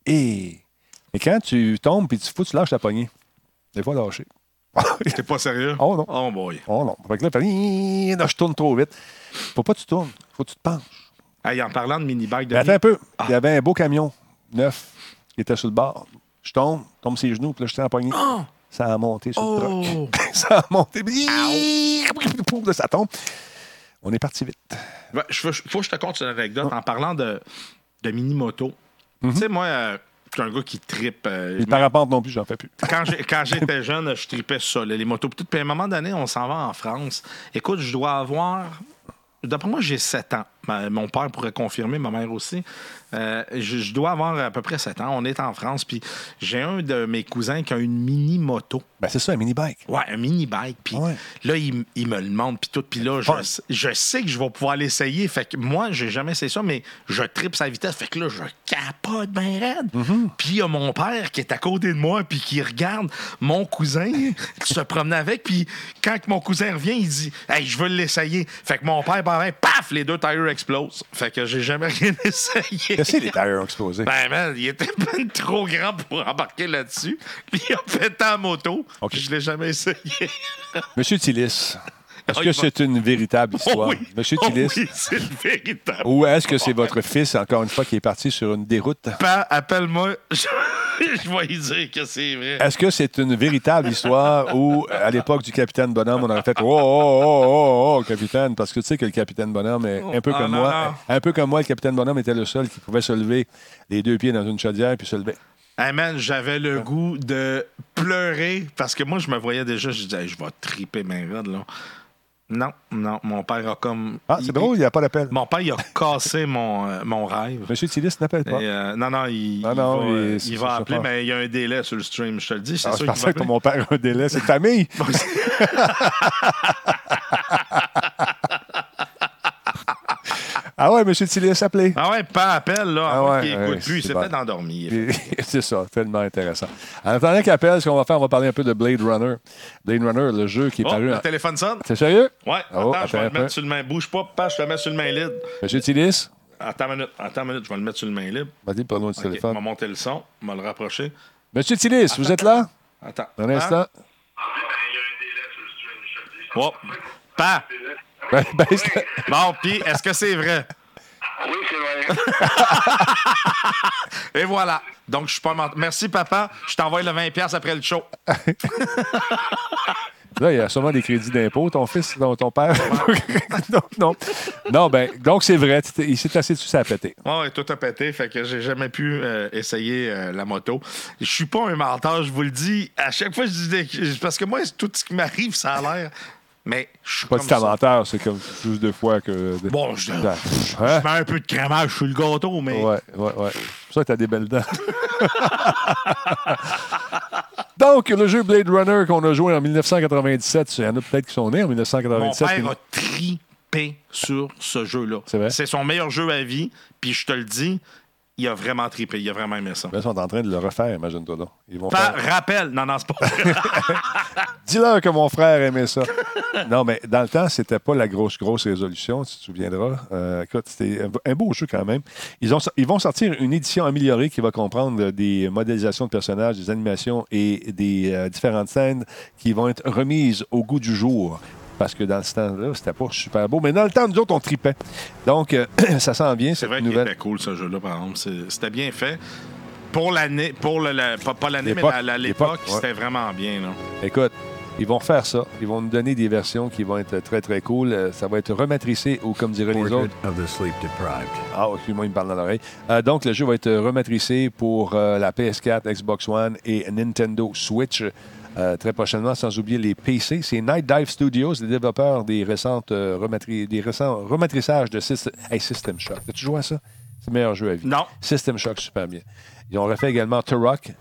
Et, et quand tu tombes puis tu fous, tu lâches la poignée. Des fois, lâché. T'es pas sérieux? Oh non. Oh boy. Oh non. Fait que là, fait, là, je tourne trop vite. Faut pas que tu tournes. Faut que tu te penches. Hey, en parlant de mini-bike, Mais attends un peu. Ah. Il y avait un beau camion neuf qui était sur le bord. Je tombe, tombe ses genoux, puis là, je tiens la poignée. Ça a monté sur le Oh! truck. ça a monté. Ça tombe. On est parti vite. Faut que je te conte une anecdote en parlant de, de mini-moto. Mhm. Tu sais, moi, euh, suis un gars qui trippe. euh, Les parapentes non plus, j'en fais plus. quand j'étais jeune, je tripais sur ça, les motos. Puis, à un moment donné, on s'en va en France. Écoute, je dois avoir. D'après moi, j'ai 7 ans. Ma- mon père pourrait confirmer, ma mère aussi. Euh, je, je dois avoir à peu près 7 ans. On est en France, puis j'ai un de mes cousins qui a une mini-moto. Ben, c'est ça, un mini-bike. Ouais, un mini-bike. Puis Ouais. là, il, il me le demande, puis tout. Puis là, je, je sais que je vais pouvoir l'essayer. Fait que moi, j'ai jamais essayé ça, mais je tripe sa vitesse. Fait que là, je capote bien raide. Mm-hmm. Puis il y a mon père qui est à côté de moi, puis qui regarde mon cousin qui se promenait avec. Puis quand mon cousin revient, il dit Hey, je veux l'essayer. Fait que mon père, par paf, les deux tires explosent. Fait que j'ai jamais rien essayé. Qu'est-ce que les tires ont explosé? Ben, man, il était ben trop grand pour embarquer là-dessus. Puis il a pété en moto. Je l'ai jamais essayé. Monsieur Tillis, est-ce Ah, que c'est une véritable histoire? Oh oui. Monsieur Oh Tillis, oui, c'est le véritable. ou est-ce que c'est votre fils, encore une fois, qui est parti sur une déroute? Appelle-moi. Je, je vais lui dire que c'est vrai. Est-ce que c'est une véritable histoire où, à l'époque du capitaine Bonhomme, on aurait fait Oh, oh, oh, oh, oh, capitaine, parce que tu sais que le capitaine Bonhomme est un peu Ah, comme non, moi. non. Un peu comme moi, le capitaine Bonhomme était le seul qui pouvait se lever les deux pieds dans une chaudière puis se lever. Hey man, j'avais le goût de pleurer parce que moi, je me voyais déjà. Je disais, Hey, je vais triper mes raides, là. Non, non, mon père a comme. Ah, il- c'est drôle, il n'y a pas d'appel. Mon père, il a cassé mon, euh, mon rêve. Monsieur Tillis n'appelle pas. euh, non, non, il, Ah il va, il- il appeler, mais il y a un délai sur le stream, je te le dis. C'est Ah, sûr je qu'il va pensais que mon père a un délai. C'est famille. ah ouais, Monsieur Tillis, appelez. Ah ouais, pas appel, là. Ah ouais, écoute plus. Il c'est peut-être endormi. C'est ça, tellement intéressant. En attendant qu'il appelle, ce qu'on va faire, on va parler un peu de Blade Runner. Blade Runner, le jeu qui est Oh, paru. le en- téléphone sonne? T'es sérieux? Ouais, Oh, attends, je vais le un mettre sur le main. Bouge pas, pas, je te mets sur le main lead. Monsieur Tillis, Attends une minute, attends une minute, je vais le mettre sur le main libre. Vas-y, prenons du téléphone. va monter le son, on va le rapprocher. Monsieur Tillis, vous êtes là? Attends. Un instant. Oh. Pa! Ben, la- Bon, puis est-ce que c'est vrai? Oui, c'est vrai. Et voilà. Donc, je suis pas mort. Merci, papa. Je t'envoie le 20$ après le show. Là, il y a sûrement des crédits d'impôt, ton fils, ton, ton père. non, non. Non, ben, donc c'est vrai, il s'est assis dessus, ça a pété. Ouais, tout a pété, fait que j'ai jamais pu euh, essayer euh, la moto. Je suis pas un menteur, je vous le dis. À chaque fois, je dis des- parce que moi, tout ce qui m'arrive, ça a l'air. Mais je suis Pas comme ça. c'est comme plus de fois que. Bon, je, Hein? je mets un peu de crémage sur le gâteau, mais Ouais, ouais, ouais. C'est pour ça que t'as des belles dents. Donc, le jeu Blade Runner qu'on a joué en 1997, il y en a peut-être qui sont nés en mon 1997. père a tripé sur ce jeu-là. C'est vrai? C'est son meilleur jeu à vie, puis je te le dis, il a vraiment tripé, il a vraiment aimé ça. Ils sont en train de le refaire, imagine-toi donc. Ils vont Par faire... rappel, non, non, c'est pas. Dis-leur que mon frère aimait ça. non, mais dans le temps, c'était pas la grosse, grosse résolution, tu te souviendras. Euh, écoute, c'était un- un beau jeu quand même. Ils, ont, ils vont sortir une édition améliorée qui va comprendre des modélisations de personnages, des animations et des euh, différentes scènes qui vont être remises au goût du jour. Parce que dans ce temps-là, c'était pas super beau. Mais dans le temps, nous autres, on tripait. Donc, euh, ça sent bien, C'est cette vrai qu'il nouvelle. était cool, ce jeu-là, par exemple. C'était bien fait. Pour l'année, pour le, la- pas, pas l'année, mais L'époque, la- la- l'époque, l'époque, ouais. c'était vraiment bien. Là. Écoute, ils vont faire ça. Ils vont nous donner des versions qui vont être très, très cool. Euh, Ça va être rematricé ou, comme diraient les autres, of the sleep deprived. Ah, excuse-moi, il me parle dans l'oreille. Euh, donc, le jeu va être rematricé pour euh, la PS4, Xbox One et Nintendo Switch euh, très prochainement, sans oublier les PC. C'est Night Dive Studios, les développeurs des, récentes, euh, rematri- des récents rematrissages de System, hey, System Shock. As-tu joué à ça? C'est le meilleur jeu à vie. Non. System Shock, super bien. Ils ont refait également Turok.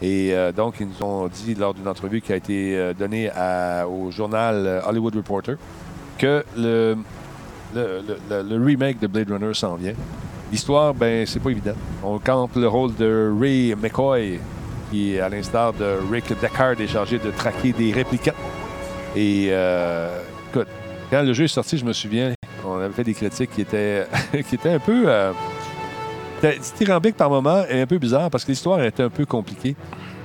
Et euh, donc, ils nous ont dit lors d'une entrevue qui a été euh, donnée à- au journal Hollywood Reporter que le, le, le- le- le remake de Blade Runner s'en vient. L'histoire, ben, c'est pas évident. On campe le rôle de Ray McCoy, qui, à l'instar de Rick Deckard, est chargé de traquer des réplicants. Et, euh, écoute, quand le jeu est sorti, je me souviens, on avait fait des critiques qui étaient, qui étaient un peu. Euh, c'était dithyrambique par moment et un peu bizarre parce que l'histoire était un peu compliquée.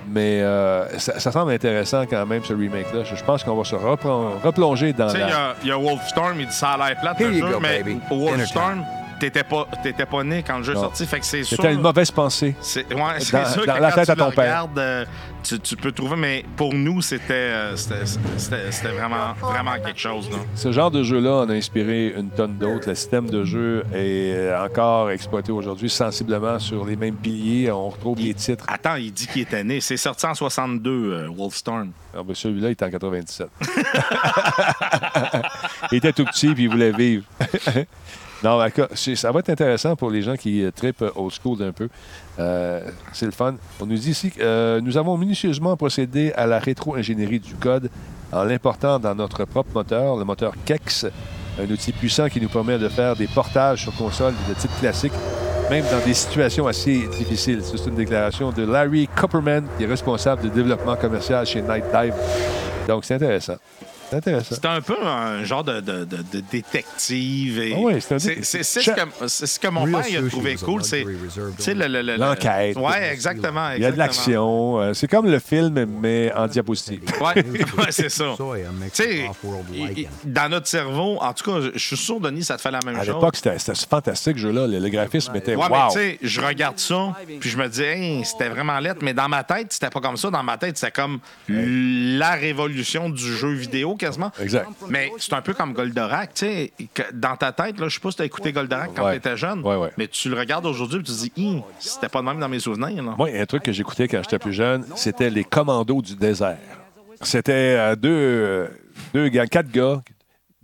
Mais euh, ça, ça semble intéressant quand même, ce remake-là. Je, je pense qu'on va se replonger dans Tu sais, il y la... a- il y, a Wolfstorm, il dit ça a l'air plate, Here le jeu, go, mais baby. Wolfstorm, t'étais pas, t'étais pas né quand le jeu est sorti, fait que c'est sûr. C'était une mauvaise pensée. C'est ouais, c'est Dans- sûr dans que la quand tête tu à ton père. regardes, euh, tu, tu peux trouver, mais pour nous, c'était euh, c'était- c'était- c'était vraiment, vraiment quelque chose. Ce genre de jeu-là en a inspiré une tonne d'autres. Le système de jeu est euh, encore exploité aujourd'hui sensiblement sur les mêmes piliers. On retrouve les titres. Attends, il dit qu'il était né. C'est sorti en 62, euh, Wolfstorm. Ah, ben, Celui-là, il est en 97. il était tout petit puis il voulait vivre. non, ça va être intéressant pour les gens qui euh, tripent old school un peu. Euh, c'est le fun. On nous dit ici que euh, nous avons minutieusement procédé à la rétro-ingénierie du code en l'important dans notre propre moteur, le moteur KEX, un outil puissant qui nous permet de faire des portages sur console de titres classiques, même dans des situations assez difficiles. C'est une déclaration de Larry Copperman, qui est responsable de développement commercial chez Night Dive. Donc, c'est intéressant. C'est intéressant. C'était un peu un genre de, de- de- de détective. et- Ah oui, c'est ce, que, mon Real père il a trouvé cool. C'est sais, le- le- le- le- L'enquête. Ouais, exactement. Il y a de l'action. euh, c'est comme le film, mais en diapositive. Ouais, ouais, c'est ça. Il- dans notre cerveau, en tout cas, je, suis sûr, Denis, ça te fait la même À chose. l'époque, c'était ce fantastique jeu-là. Le, le graphisme était Ouais, mais wow. tu sais, je regarde ça, puis je me dis, Hey, c'était vraiment lettre, mais dans ma tête, c'était pas comme ça. Dans ma tête, c'était comme la révolution du jeu vidéo, quasiment. Exact. Mais c'est un peu comme Goldorak, tu sais, dans ta tête, là, je sais pas si t'as écouté Goldorak quand Ouais. t'étais jeune, Ouais, ouais. mais tu le regardes aujourd'hui, puis tu te dis, c'était pas de même dans mes souvenirs. Moi, un truc que j'écoutais quand j'étais plus jeune, c'était les commandos du désert. C'était euh, deux, euh, deux gars, quatre gars,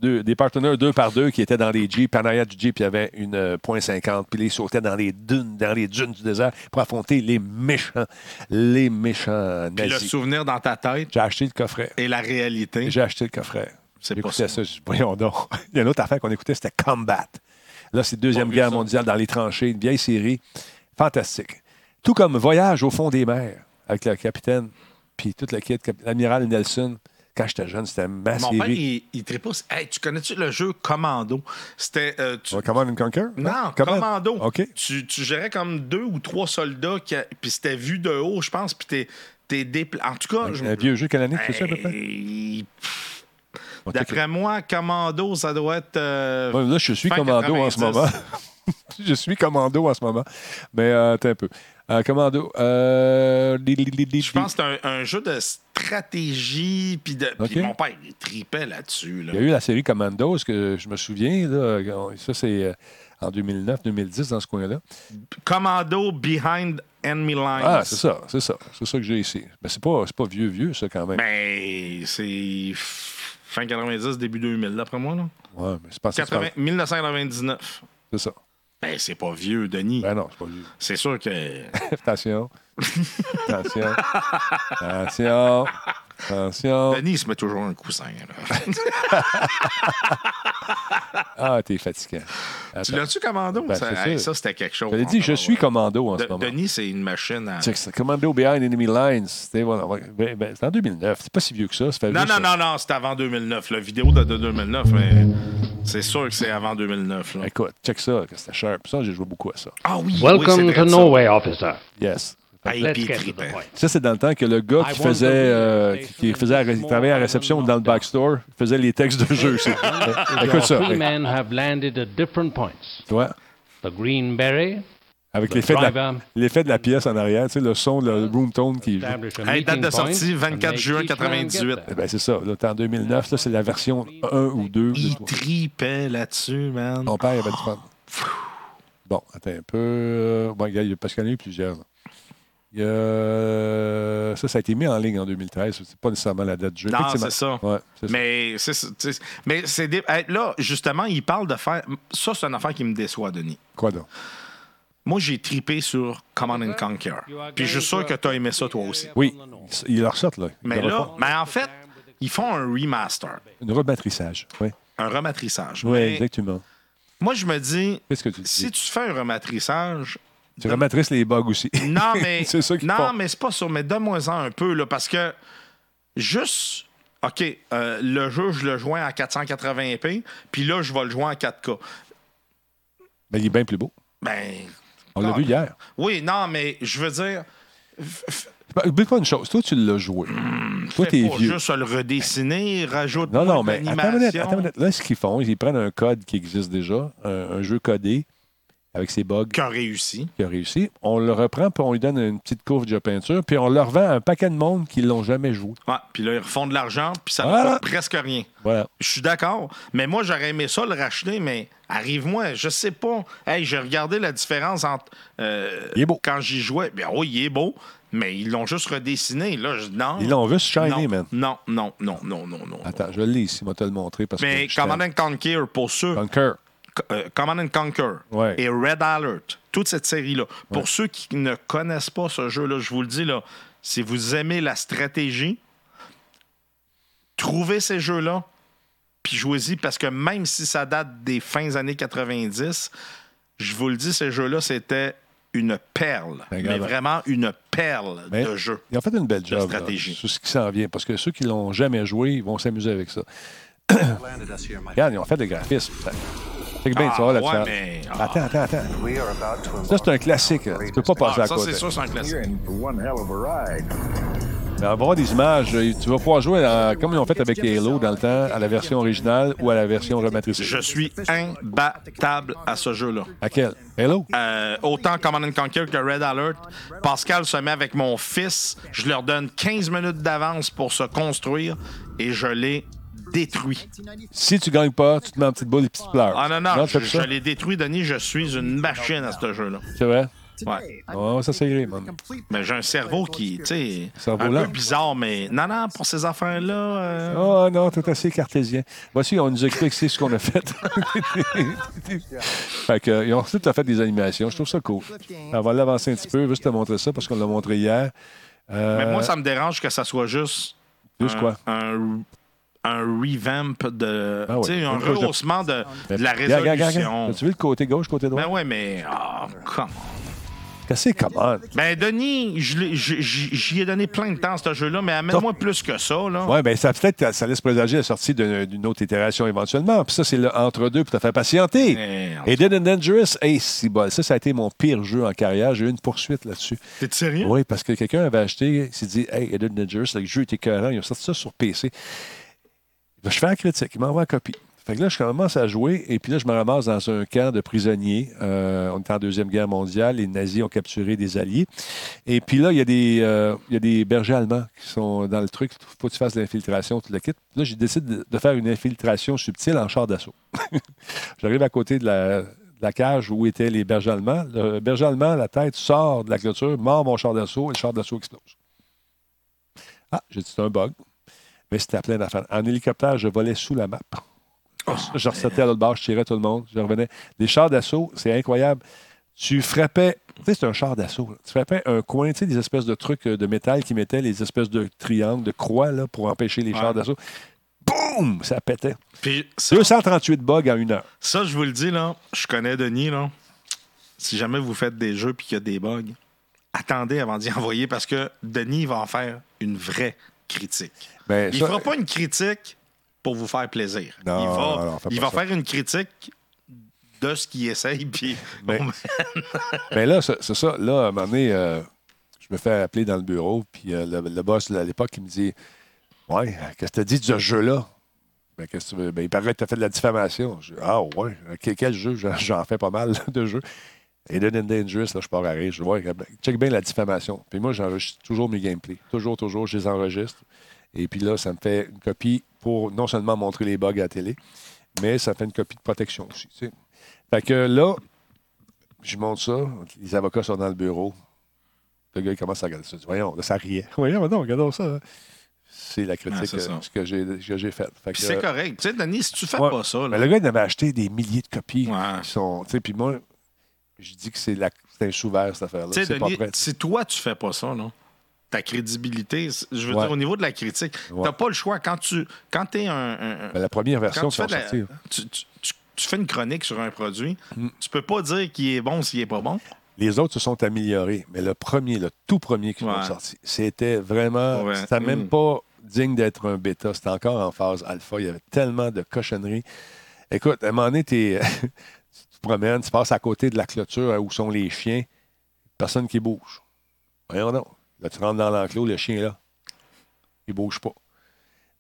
deux- des partenaires deux par deux qui étaient dans les Jeeps. En arrière du Jeep, il y avait une euh, .50, puis ils sautaient dans les dunes, dans les dunes du désert pour affronter les méchants, les méchants Puis le nazis. souvenir dans ta tête? J'ai acheté le coffret. et la réalité, J'ai acheté le coffret. c'est ça. ça. je voyons donc. Il y a une autre affaire qu'on écoutait, c'était Combat. Là, c'est Deuxième Guerre ça. mondiale dans les tranchées, une vieille série. Fantastique. Tout comme Voyage au fond des mers avec le capitaine, puis toute la kit, l'amiral Nelson. Quand j'étais jeune, c'était ma Mon père, il, il aussi. Hey, tu connais-tu le jeu Commando? C'était. euh, tu- Command and Conquer? Non, Command- Commando. OK. Tu, tu gérais comme deux ou trois soldats, qui puis c'était vu de haut, je pense, puis t'es, t'es dépla- En tout cas, je- Un vieux jeu, tu fais ça à peu près? D'après moi, Commando, ça doit être. euh, Ouais, là, je suis commando en ce 90. moment. je suis commando en ce moment. Mais euh, attends un peu. Euh, commando. Euh, Je pense que c'est un, un jeu de stratégie, puis de. mon père, il tripait là-dessus. là. Il y a eu la série Commando, ce que je me souviens. Là, ça, c'est euh, en 2009-2010 dans ce coin-là. Commando Behind Enemy Lines. Ah, c'est ça, c'est ça. C'est ça que j'ai ici. Mais c'est pas, pas vieux, vieux, ça, quand même. Ben, c'est fin 90, début 2000, d'après moi. Là. Ouais, mais c'est pas ça. 80 1999. C'est ça. Ben, c'est pas vieux, Denis. Ben non, c'est pas vieux. C'est sûr que. Attention. Attention. Attention. Attention. Denis, il se met toujours un coussin. là. Ah, t'es fatiguant. tu l'as-tu, Commando? Ben, ça, hey, ça, c'était quelque chose. J'avais dit, je suis commando en De- ce moment. Denis, c'est une machine à. Commando Behind Enemy Lines. C'était voilà, ben, ben, en 2009. C'est pas si vieux que ça. ça fait Non, non, non, non, c'était avant 2009. La vidéo date de 2009, mais c'est sûr que c'est avant 2009. là. Écoute, check ça, que c'était sharp. Ça, j'ai joué beaucoup à ça. Ah oui, oui, Welcome c'est to. Norway, officer. Yes. Ah, et Let's puis il get to the tripait. point. Ça, c'est dans le temps que le gars qui faisait, euh, qui faisait à- qui travaillait à la réception dans le backstore faisait les textes de jeu. c'est- Écoute ça. Three men have landed at different points. The Green Beret avec The l'effet de, la, driver. l'effet de la pièce en arrière, tu sais, le son, le room tone qui joue. Hey, date de sortie, point and 24 make juin each man 98. get Eh there. ben, c'est ça. Là, t'es en 2009, ça, c'est la version 1 ou 2. Il tripait là-dessus, man. Ton père avait du fun. Bon, attends un peu. euh, Bon, regarde, il y a- parce qu'il y en a eu plusieurs. là. Il y a- Ça, ça a été mis en ligne en 2013. C'est pas nécessairement la date du jeu. Non, c'est ça. Ouais, c'est ça. Mais c'est mais c'est des- là justement, il parle de faire ça c'est une affaire qui me déçoit Denis. Quoi donc? Moi, j'ai tripé sur Command and Conquer. Puis je suis sûr que tu as aimé ça toi aussi. Oui, ils le ressortent, là. Ils Mais le là, refont. mais en fait, ils font un remaster, Un rematrissage. Oui, un rematrissage. oui Mais exactement. moi, je me dis, Qu'est-ce que tu dis? si tu fais un rematrissage, Tu rematrisses les bugs aussi. non, mais c'est ça qu'ils non, font. mais c'est pas ça. Mais donne-moi-en un peu là, parce que juste. OK, euh, le jeu, je le joins à 480p, puis là, je vais le jouer en 4K. Ben, il est bien plus beau. Ben, On l'a vu hier. Oui, non, mais je veux dire, Ben, Oublie pas une chose. Toi, tu l'as joué. Toi, Hmm, fais t'es vieux. juste le redessiner, rajoute Non, non, mais l'animation. attends une minute, attends une minute. Là, ce qu'ils font, ils prennent un code qui existe déjà, un, un jeu codé avec ses bugs Qui a réussi. qui a réussi. On le reprend, puis on lui donne une petite courbe de peinture, puis on leur vend à un paquet de monde qui l'ont jamais joué. Ouais, puis là, ils refont de l'argent, puis ça ne Voilà. coûte presque rien. Voilà. Je suis d'accord. Mais moi, j'aurais aimé ça le racheter, mais arrive-moi, je sais pas. Hey, j'ai regardé la différence entre. euh, Il est beau. Quand j'y jouais. Bien oui, il est beau, mais ils l'ont juste redessiné. Là, je, non. Ils l'ont juste shiny, non, man. non, non, non, non, non, non. Attends, je l'ai ici, moi te le montrer parce Mais que. Command Conquer, pour ceux. Conquer. Euh, Command and Conquer Ouais. et Red Alert, toute cette série-là. Pour ceux qui ne connaissent pas ce jeu-là, je vous le dis, là, si vous aimez la stratégie, trouvez ces jeux-là, puis jouez-y, parce que même si ça date des fins années 90, je vous le dis, ces jeux-là, c'était une perle. Ben, mais vraiment une perle Mais de jeu. Ils ont fait une belle job stratégie. sur ce qui s'en vient, parce que ceux qui l'ont jamais joué, ils vont s'amuser avec ça. Regarde, ils ont fait des graphismes. C'est bien, Ah, tu vois, la ouais, différence. mais- ah. Attends, attends, attends. Ça, c'est un classique. là. Tu peux pas passer à Ça, côté. c'est sûr, c'est un classique. Mais on va voir des images. Tu vas pouvoir jouer comme ils ont fait avec Halo dans le temps, à la version originale ou à la version rematricée. Je suis imbattable à ce jeu-là. À quel? Halo? Euh, autant Command and Conquer que Red Alert. Pascal se met avec mon fils. Je leur donne 15 minutes d'avance pour se construire et je l'ai détruit. Si tu gagnes pas, tu te mets en petite boule et puis tu pleures. Ah non, non, je, l'ai détruit, Denis. Je suis une machine à ce jeu-là. C'est vrai? Ouais. Ouais, ça, c'est gré, man. Mais j'ai un cerveau qui, tu sais, un peu bizarre, mais non, non, pour ces affaires-là. euh, Oh non, tout assez cartésien. Voici, on nous explique c'est ce qu'on a fait. fait que, euh, ils ont tout à fait des animations. Je trouve ça cool. On va l'avancer un petit peu, juste te montrer ça parce qu'on l'a montré hier. Euh, Mais moi, ça me dérange que ça soit juste. Juste un- quoi? Un, un revamp de. Ah. Tu sais, un rehaussement de, de la Regarde, regarde, regarde. résolution. As-tu vu le côté gauche, côté droit? Ben ouais, mais. Ah, come on. Qu'est-ce que c'est, comment? Ben, Denis, j'y ai donné plein de temps, ce jeu-là, mais amène-moi plus que ça, là. Oui, bien, ça peut-être ça laisse présager la sortie d'une autre itération éventuellement. Puis ça, c'est le entre-deux pour te faire patienter. Et Dead and Dangerous, hey, si bol. Ça, ça a été mon pire jeu en carrière. J'ai eu une poursuite là-dessus. T'es sérieux? Oui, parce que quelqu'un avait acheté, il s'est dit, hey, Dead and Dangerous, le jeu était écœurant. Ils ont sorti ça sur PC. Je fais la critique. Il m'envoie la copie. Fait que là, je commence à jouer, et puis là, je me ramasse dans un camp de prisonniers. Euh, on est en Deuxième Guerre mondiale. Les nazis ont capturé des alliés. Et puis là, il y a des, euh, il y a des bergers allemands qui sont dans le truc. Il faut que tu fasses l'infiltration, tout le kit. Là, j'ai décidé de, de faire une infiltration subtile en char d'assaut. J'arrive à côté de la, de la cage où étaient les bergers allemands. Le berger allemand, la tête sort de la clôture, mord mon char d'assaut, et le char d'assaut explose. Ah, j'ai dit, c'est un bug. Mais c'était plein d'affaires. En hélicoptère, je volais sous la map. je ressortais à l'autre bord, je tirais tout le monde, je revenais. Les chars d'assaut, c'est incroyable. Tu frappais, tu sais, c'est un char d'assaut. là. Tu frappais un coin, tu sais, des espèces de trucs euh, de métal qui mettaient les espèces de triangles, de croix, là, pour empêcher les chars d'assaut. Boum! Ça pétait. Puis ça, 238 bugs en une heure. ça, je vous le dis, là, je connais Denis, là. Si jamais vous faites des jeux puis qu'il y a des bugs, attendez avant d'y envoyer parce que Denis va en faire une vraie critique. Ben, Il ça- fera pas une critique pour vous faire plaisir. Non, il va, non, il faire une critique de ce qu'il essaye. Puis, Ben, bon, Ben là, c'est ça. Là, à un moment donné, euh, je me fais appeler dans le bureau, puis euh, le, le boss à l'époque, il me dit Ouais, qu'est-ce que tu as dit de ce jeu-là ben, qu'est-ce que tu veux? Ben, il paraît que tu as fait de la diffamation. Je dis, ah, ouais, quel jeu? J'en- fais pas mal de jeux. Et and Dangerous, là, je pars à rire. Je ben, check bien la diffamation. Puis moi, j'enregistre toujours mes gameplays. Toujours, toujours, je les enregistre. Et puis là, ça me fait une copie pour non seulement montrer les bugs à la télé, mais ça fait une copie de protection aussi. tu sais. Fait que là, je monte ça. Les avocats sont dans le bureau. Le gars, il commence à regarder ça. Il dit, Voyons, là, ça riait. Voyons, non, regardons ça. hein. C'est la critique c'est euh, que j'ai que j'ai faite. Fait c'est euh, correct. Tu sais, Denis, si tu fais Ouais. pas ça, là, mais le gars, il avait acheté des milliers de copies. Ouais. Qui sont, tu sais, puis moi, je dis que c'est un sous-vert, cette affaire-là. C'est pas Denis, prêt. si toi, tu fais pas ça, là, ta crédibilité, je veux Ouais. dire, au niveau de la critique, Ouais. t'as pas le choix. Quand tu quand es un, Ben, la première version tu, fais la- tu, tu- tu- tu fais une chronique sur un produit, Mm. tu peux pas dire qu'il est bon s'il est pas bon. Les autres se sont améliorés, mais le premier, le tout premier qui Ouais. sont sortis, c'était vraiment. C'était même Mm. pas digne d'être un bêta. C'était encore en phase alpha. Il y avait tellement de cochonneries. Écoute, à un moment donné, t'es- tu te promènes, tu passes à côté de la clôture où sont les chiens, personne qui bouge. Voyons donc. Là, tu rentres dans l'enclos, le chien est là. Il bouge pas.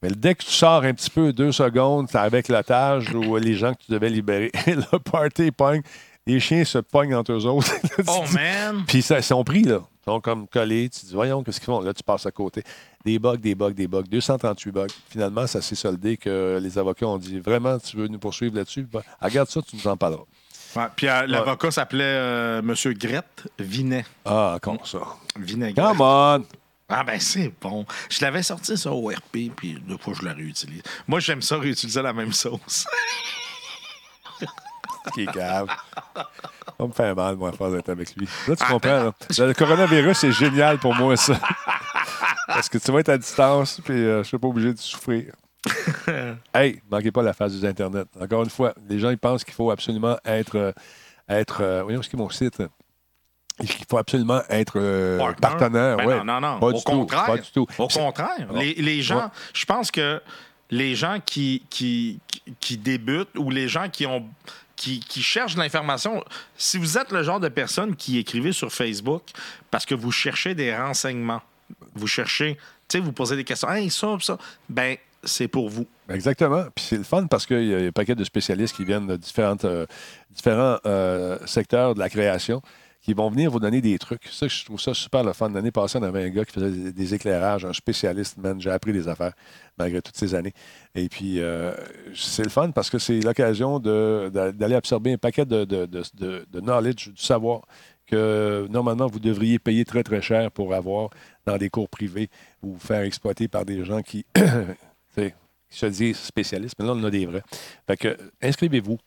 Mais dès que tu sors un petit peu, deux secondes, avec l'otage ou les gens que tu devais libérer, le party pogne. Les chiens se pognent entre eux autres. Oh man! Puis ils sont pris, là. Ils sont comme collés. Tu te dis, voyons, qu'est-ce qu'ils font? Là, tu passes à côté. Des bugs, des bugs, des bugs. 238 bugs. Finalement, ça s'est soldé que les avocats ont dit, vraiment, tu veux nous poursuivre là-dessus? Ben, regarde ça, tu nous en parleras. Ouais, puis euh, l'avocat s'appelait euh, Monsieur Grette Vinet. Ah, encore ça. Vinaigre. Come on! Ah ben c'est bon. Je l'avais sorti ça au RP, puis deux fois je la réutilise. Moi j'aime ça réutiliser la même sauce. Qui est cave. Ça me fait mal, moi, faire d'être avec lui. Là, tu Ah, comprends, là. Le coronavirus, c'est génial pour moi, ça. Parce que tu vas être à distance, puis euh, je ne suis pas obligé de souffrir. hey, manquez pas la phase des Internet. Encore une fois, les gens, ils pensent qu'il faut absolument être. euh, être euh, voyons, ce qui est mon site? Il faut absolument être euh, partenaire. Ben ouais. non, non, non. Pas Au du tout, contraire. pas du tout. Au contraire. Les, les gens, Ouais. je pense que les gens qui, qui, qui- qui débutent ou les gens qui ont qui, qui cherchent de l'information, si vous êtes le genre de personne qui écrivez sur Facebook parce que vous cherchez des renseignements, vous cherchez, tu sais, vous posez des questions, hey, ça, ça, ben, c'est pour vous. Exactement. Puis c'est le fun parce qu'il y a un paquet de spécialistes qui viennent de euh, différents euh, secteurs de la création qui vont venir vous donner des trucs. Ça, je trouve ça super le fun. L'année passée, on avait un gars qui faisait des, éclairages, un spécialiste, man. J'ai appris des affaires malgré toutes ces années. Et puis, euh, c'est le fun parce que c'est l'occasion d'aller absorber un paquet de, de, de- de- knowledge, du savoir que normalement vous devriez payer très, très cher pour avoir dans des cours privés ou faire exploiter par des gens qui, tu sais, qui se disent spécialistes. Mais là, on a des vrais. Fait que, inscrivez-vous.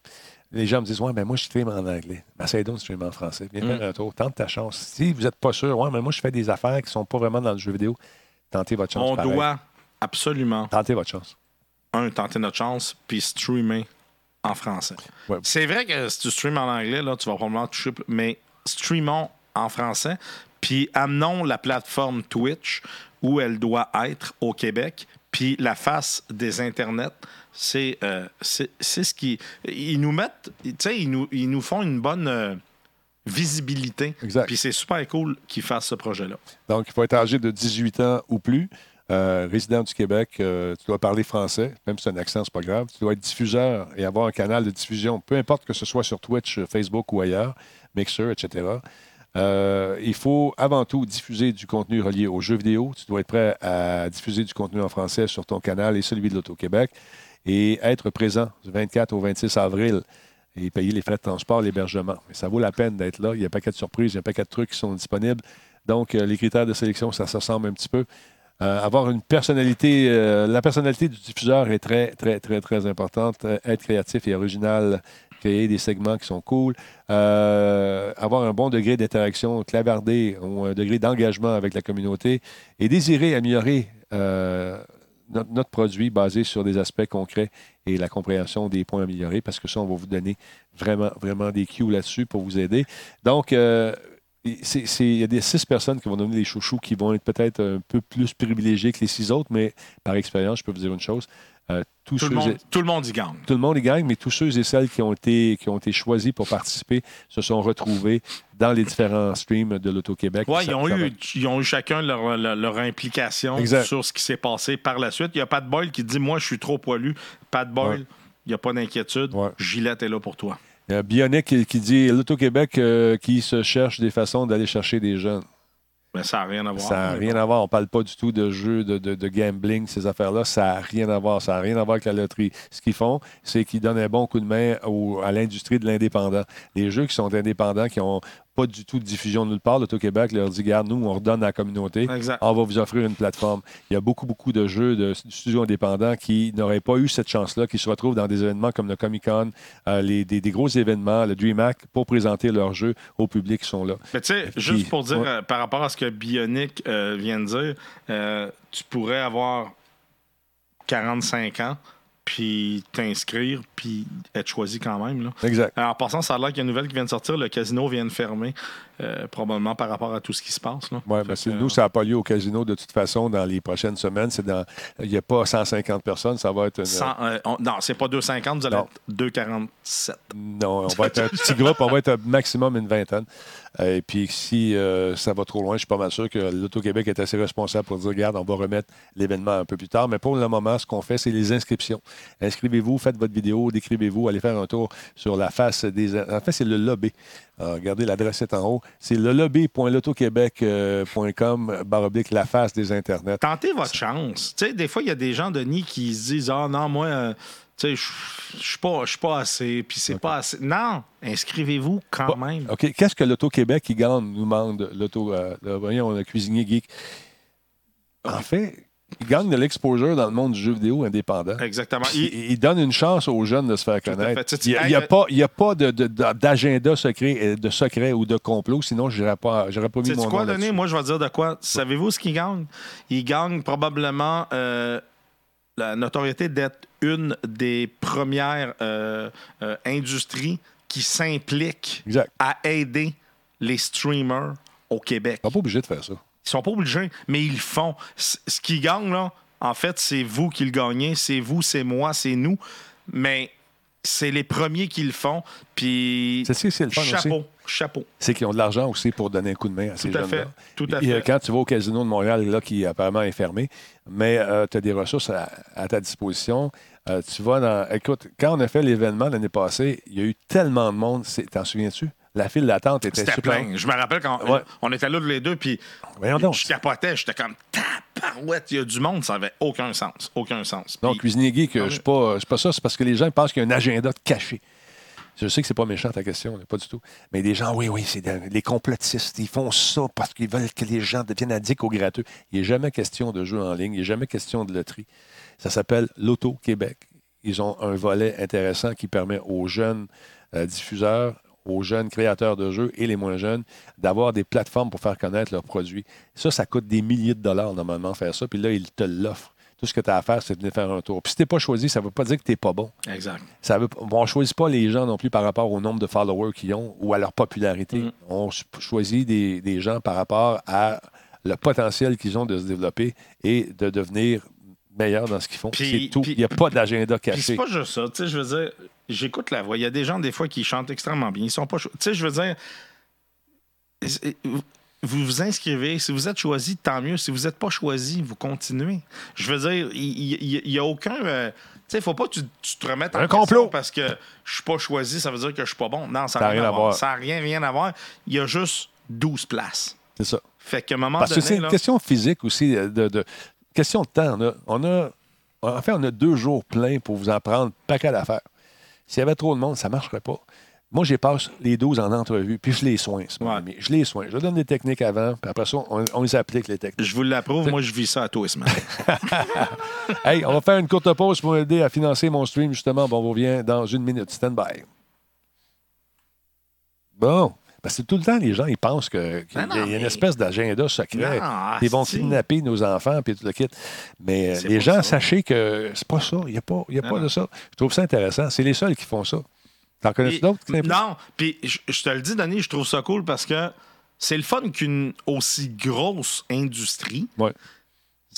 Les gens me disent, ouais, mais moi, je stream en anglais. Ben, essaye donc de streamer en français. Viens Mm. faire un tour. Tente ta chance. Si vous n'êtes pas sûr, ouais, mais moi, je fais des affaires qui ne sont pas vraiment dans le jeu vidéo. Tentez votre chance. On pareil. doit absolument, Tentez votre chance. un, tenter notre chance, puis streamer en français. Ouais. C'est vrai que si tu streames en anglais, là, tu vas probablement toucher, mais streamons en français, puis amenons la plateforme Twitch où elle doit être au Québec, puis la face des internets, c'est euh, c'est ce qui ils nous mettent, tu sais, ils nous, ils nous font une bonne euh, visibilité. Exact. Puis c'est super cool qu'ils fassent ce projet-là. Donc, il faut être âgé de 18 ans ou plus, euh, résident du Québec, euh, tu dois parler français, même si c'est un accent, c'est pas grave. Tu dois être diffuseur et avoir un canal de diffusion, peu importe que ce soit sur Twitch, Facebook ou ailleurs, Mixer, etc. Euh, il faut avant tout diffuser du contenu relié aux jeux vidéo. Tu dois être prêt à diffuser du contenu en français sur ton canal et celui de l'Auto-Québec et être présent du 24 au 26 avril et payer les frais de transport, l'hébergement. Mais ça vaut la peine d'être là. Il y a un paquet de surprises, il y a un paquet de trucs qui sont disponibles. Donc, euh, les critères de sélection, ça se ressemble un petit peu. Euh, avoir une personnalité, la personnalité du diffuseur est très, très, très, très importante. Être créatif et original, créer des segments qui sont cool, Euh, avoir un bon degré d'interaction, clavarder ou un degré d'engagement avec la communauté et désirer améliorer euh, notre, produit basé sur des aspects concrets et la compréhension des points améliorés, parce que ça, on va vous donner vraiment, vraiment des cues là-dessus pour vous aider. Donc, euh, il y a des six personnes qui vont donner des chouchous qui vont être peut-être un peu plus privilégiés que les six autres, mais par expérience, je peux vous dire une chose. Euh, tous Tout le, et- monde, tout le monde y gagne. tout le monde y gagne, mais tous ceux et celles qui ont été, qui ont été choisis pour participer se sont retrouvés dans les différents streams de l'Auto-Québec. Ça- ils ont, eu, ils ont eu chacun leur, leur, leur implication Exact. sur ce qui s'est passé par la suite. Il y a Pat Boyle qui dit Moi, je suis trop poilu. Pat Boyle, Ouais. il n'y a pas d'inquiétude. Ouais. Gillette est là pour toi. Il y a Bionic qui, qui dit l'Auto-Québec euh, qui se cherche des façons d'aller chercher des jeunes. Mais ça n'a rien à voir. Ça n'a rien à voir. On ne parle pas du tout de jeux, de, de- de gambling, ces affaires-là. Ça n'a rien à voir. Ça n'a rien à voir avec la loterie. Ce qu'ils font, c'est qu'ils donnent un bon coup de main à l'industrie de l'indépendant. Les jeux qui sont indépendants, qui n'ont pas du tout de diffusion nulle part, l'Auto-Québec leur dit Regarde, nous, on redonne à la communauté. Exact. On va vous offrir une plateforme. Il y a beaucoup, beaucoup de jeux de studios indépendants qui n'auraient pas eu cette chance-là, qui se retrouvent dans des événements comme le Comic-Con, euh, les- des, des gros événements, le DreamHack, pour présenter leurs jeux au public qui sont là. Mais tu sais, juste pour dire, ouais. euh, par rapport à ce que Bionic euh, vient de dire, tu pourrais avoir 45 ans, puis t'inscrire, puis être choisi quand même. Là. Exact. Alors, en passant, ça a l'air qu'il y a une nouvelle qui vient de sortir. Le casino vient de fermer, euh, probablement par rapport à tout ce qui se passe. Là. Oui, mais c'est- que, nous, ça n'a pas lieu au casino de toute façon dans les prochaines semaines. C'est dans, il n'y a pas 150 personnes, ça va être une- cent- euh, on- non, c'est pas 250, vous allez Non. être 247. Non, on va être un petit groupe, on va être un maximum une vingtaine. Euh, Et puis si euh, ça va trop loin, je suis pas mal sûr que l'Auto-Québec est assez responsable pour dire, regarde, on va remettre l'événement un peu plus tard. Mais pour le moment, ce qu'on fait, c'est les inscriptions. Inscrivez-vous, faites votre vidéo, décrivez-vous, allez faire un tour sur la face des... En fait, c'est le lobby. Euh, regardez, l'adresse est en haut. C'est le lobby.lautoquebec.com, barre oblique, la face des Internets. Tentez votre chance. Tu sais, des fois, il y a des gens, Denis, qui se disent Ah non, moi, euh, je suis pas, assez, puis c'est pas assez. Non, inscrivez-vous quand Bon, même. OK. Qu'est-ce que l'Auto-Québec gagne, nous demande l'auto, euh, le, voyons, le cuisinier geek? En fait, il gagne de l'exposure dans le monde du jeu vidéo indépendant. Exactement. Il- donne une chance aux jeunes de se faire connaître. Il n'y a, a pas, il y a pas de- de- de- d'agenda secret, euh, de secret ou de complot, sinon je n'aurais pas, pas mis mon quoi, nom Denis? Moi, je vais dire de quoi. Savez-vous ce qu'il gagne? Il gagne probablement euh, la notoriété d'être une des premières euh, euh, industries qui s'implique à aider les streamers au Québec. On n'est pas obligé de faire ça. Ils sont pas obligés, mais ils le font. C- Ce qu'ils gagnent, là, en fait, c'est vous qui le gagnez. C'est vous, c'est moi, c'est nous. Mais c'est les premiers qui le font. Puis, C'est ça, c'est le fun aussi. chapeau, chapeau. C'est qu'ils ont de l'argent aussi pour donner un coup de main à ces Tout jeunes-là. Tout à Et, euh, fait. Quand tu vas au casino de Montréal, là, qui apparemment est fermé, mais tu as des ressources à, à ta disposition. Euh, tu vas dans. Écoute, quand on a fait l'événement l'année passée, il y a eu tellement de monde. T'en souviens-tu? La file d'attente était super. plein. Je me rappelle quand Ouais. on était là tous les deux, puis donc. je capotais. J'étais comme, tabarouette, il y a du monde. Ça avait aucun sens. Aucun sens. Non, Puis- cuisinier geek, Non, je mais- suis pas, ça. C'est parce que les gens pensent qu'il y a un agenda de caché. Je sais que c'est pas méchant ta question, pas du tout. Mais des gens, oui, oui, c'est les complotistes. Ils font ça parce qu'ils veulent que les gens deviennent addicts au gratteux. Il n'est jamais question de jeu en ligne. Il n'est jamais question de loterie. Ça s'appelle l'Auto Québec. Ils ont un volet intéressant qui permet aux jeunes euh, diffuseurs, aux jeunes créateurs de jeux et les moins jeunes d'avoir des plateformes pour faire connaître leurs produits. Ça, ça coûte des milliers de dollars normalement faire ça. Puis là, ils te l'offrent. Tout ce que tu as à faire, c'est de venir faire un tour. Puis si tu n'es pas choisi, ça ne veut pas dire que tu n'es pas bon. Exact. Ça veut, on ne choisit pas les gens non plus par rapport au nombre de followers qu'ils ont ou à leur popularité. Mm. On ch- choisit des, des gens par rapport à le potentiel qu'ils ont de se développer et de devenir meilleurs dans ce qu'ils font. Puis- C'est tout. Il n'y a pas d'agenda caché. c'est pas juste ça. Tu sais, je veux dire, j'écoute la voix. Il y a des gens, des fois, qui chantent extrêmement bien. Ils sont pas. Tu sais, je veux dire, c'est- vous vous inscrivez. Si vous êtes choisi, tant mieux. Si vous n'êtes pas choisi, vous continuez. Je veux dire, il n'y a aucun. euh, tu sais, il faut pas que tu, tu te remettes en Un complot. parce que je suis pas choisi, ça veut dire que je suis pas bon. Non, ça n'a rien, à voir. Ça n'a rien, rien à voir. Il y a juste 12 places. C'est ça. Fait qu'à un moment Parce que c'est une là- question physique aussi, euh, de, de- question de temps. On a, on a- en fait, on a deux jours pleins pour vous en prendre paquet d'affaires. S'il y avait trop de monde, ça ne marcherait pas. Moi, j'ai passe les 12 en entrevue, puis je les soigne, ce Ouais. Je les soigne. Je donne des techniques avant, puis après ça, on, on les applique, les techniques. Je vous l'approuve, moi je vis ça à tous les semaines. Hey, on va faire une courte pause pour aider à financer mon stream, justement. Bon, on revient dans une minute. Stand by. Bon. Parce que tout le temps, les gens, ils pensent que- qu'il y a Ben non, y a une mais- espèce d'agenda secret. Non, ils vont kidnapper nos enfants, puis tout le kit. Mais euh, C'est les gens, ça. sachez que c'est pas ça. Il n'y a pas, y a pas de ça. Je trouve ça intéressant. C'est les seuls qui font ça. T'en connais d'autres? Non, puis je, je te le dis, Denis, je trouve ça cool parce que c'est le fun qu'une aussi grosse industrie. Ouais.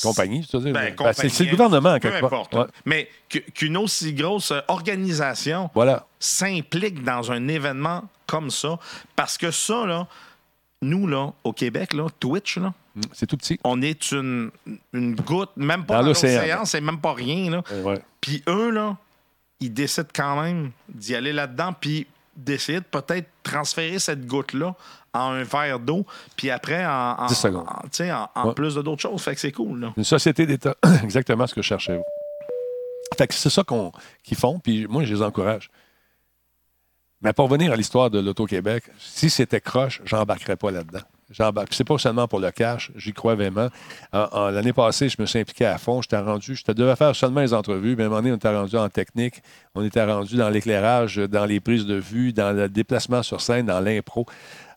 Compagnie, tu veux dire? Ben, Ben, c'est- le gouvernement, peu quelque part. importe. Ouais. Mais qu'une aussi grosse euh, organisation Voilà. s'implique dans un événement comme ça, parce que ça, là, nous, là, au Québec, là, Twitch, là, Mm, C'est tout petit. on est une, une goutte, même pas Dans dans, l'océan. c'est même pas rien. Là. Ouais. Puis eux, là, ils décident quand même d'y aller là-dedans, puis d'essayer de peut-être transférer cette goutte-là en un verre d'eau, puis après en, en, 10 secondes. en- tu sais, en, en Ouais. plus de d'autres choses. Fait que c'est cool. Là. Une société d'État. Exactement ce que je cherchais. Fait que c'est ça qu'on, qu'ils font, puis moi, je les encourage. Mais pour revenir à l'histoire de l'Auto-Québec, si c'était croche, j'embarquerais pas là-dedans. J'embarque. C'est pas seulement pour le cash, j'y crois vraiment. En- en- l'année passée, je me suis impliqué à fond. J'étais rendu, je devais faire seulement les entrevues, mais à un moment donné, on était rendu en technique, on était rendu dans l'éclairage, dans les prises de vue, dans le déplacement sur scène, dans l'impro.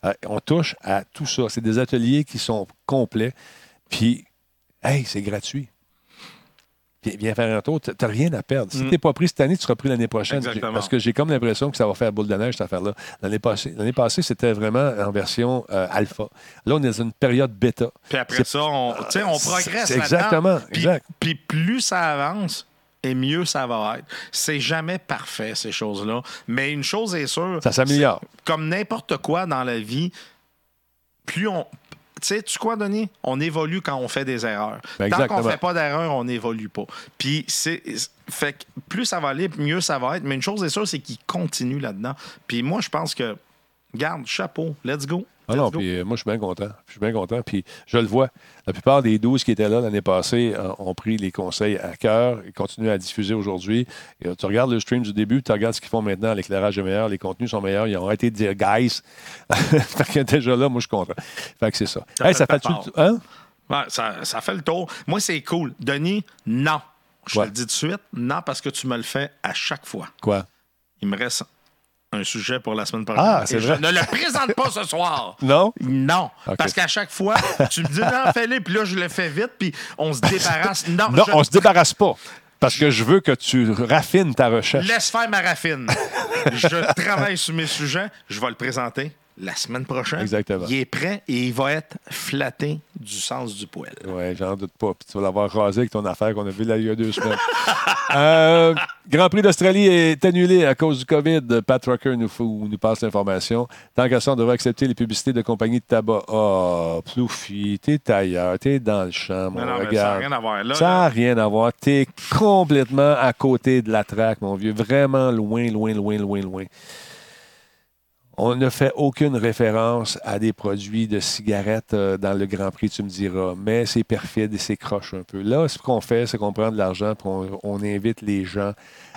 Euh, on touche à tout ça. C'est des ateliers qui sont complets. Puis, hey, c'est gratuit. Viens, viens faire un tour, tu n'as rien à perdre. Si Mm. tu n'es pas pris cette année, tu seras pris l'année prochaine. Exactement. Parce que j'ai comme l'impression que ça va faire boule de neige, cette affaire-là. L'année passée, l'année passée c'était vraiment en version euh, alpha. Là, on est dans une période bêta. Puis après ça, on, on progresse. Exactement, Puis- exact. Puis plus ça avance, et mieux ça va être. C'est jamais parfait, ces choses-là. Mais une chose est sûre. Ça s'améliore. Comme n'importe quoi dans la vie, plus on. Tu sais, tu quoi, Denis? On évolue quand on fait des erreurs. Ben, Tant qu'on exactement. fait pas d'erreurs, on n'évolue pas. Puis, c'est. Fait que plus ça va aller, mieux ça va être. Mais une chose est sûre, c'est qu'il continue là-dedans. Puis moi, je pense que. Garde, chapeau, let's go. Ah non, puis euh, moi, je suis bien content. Je suis bien content. Puis je le vois. La plupart des 12 qui étaient là l'année passée euh, ont pris les conseils à cœur et continuent à diffuser aujourd'hui. Euh, tu regardes le stream du début, tu regardes ce qu'ils font maintenant, l'éclairage est meilleur, les contenus sont meilleurs. Ils ont arrêté de dire guys. fait que déjà là, moi, je suis content. Fait que c'est ça. Ça Hey, fait ça pas fait peur. Hein? Ouais, ça, ça fait le tour. Moi, c'est cool. Denis, non. Je Ouais. te le dis tout de suite, non, parce que tu me le fais à chaque fois. Quoi? Il me reste un sujet pour la semaine prochaine. Ah, c'est vrai. Je ne le présente pas ce soir. Non? Non. Parce qu'à chaque fois, tu me dis, non, fais-le, puis là, je le fais vite, puis on se débarrasse. Non, Non, je- on se débarrasse pas. Parce que je veux que tu raffines ta recherche. Laisse faire ma raffine. je travaille sur mes sujets. Je vais le présenter la semaine prochaine. Exactement. Il est prêt et il va être flatté du sens du poil. Oui, j'en doute pas. Puis tu vas l'avoir rasé avec ton affaire qu'on a vue il y a deux semaines. Euh, Grand Prix d'Australie est annulé à cause du COVID. Pat Rucker nous, nous passe l'information. Tant qu'à ça, on devrait accepter les publicités de compagnies de tabac. Ah, Ploufy, t'es ailleurs, t'es dans le champ, mon Non, ça n'a rien à voir. Là, Ça n'a rien à voir. T'es complètement à côté de la traque, mon vieux. Vraiment loin, loin, loin, loin, loin. On ne fait aucune référence à des produits de cigarettes euh, dans le Grand Prix, tu me diras, mais c'est perfide et c'est croche un peu. Là, ce qu'on fait, c'est qu'on prend de l'argent et on, on invite les gens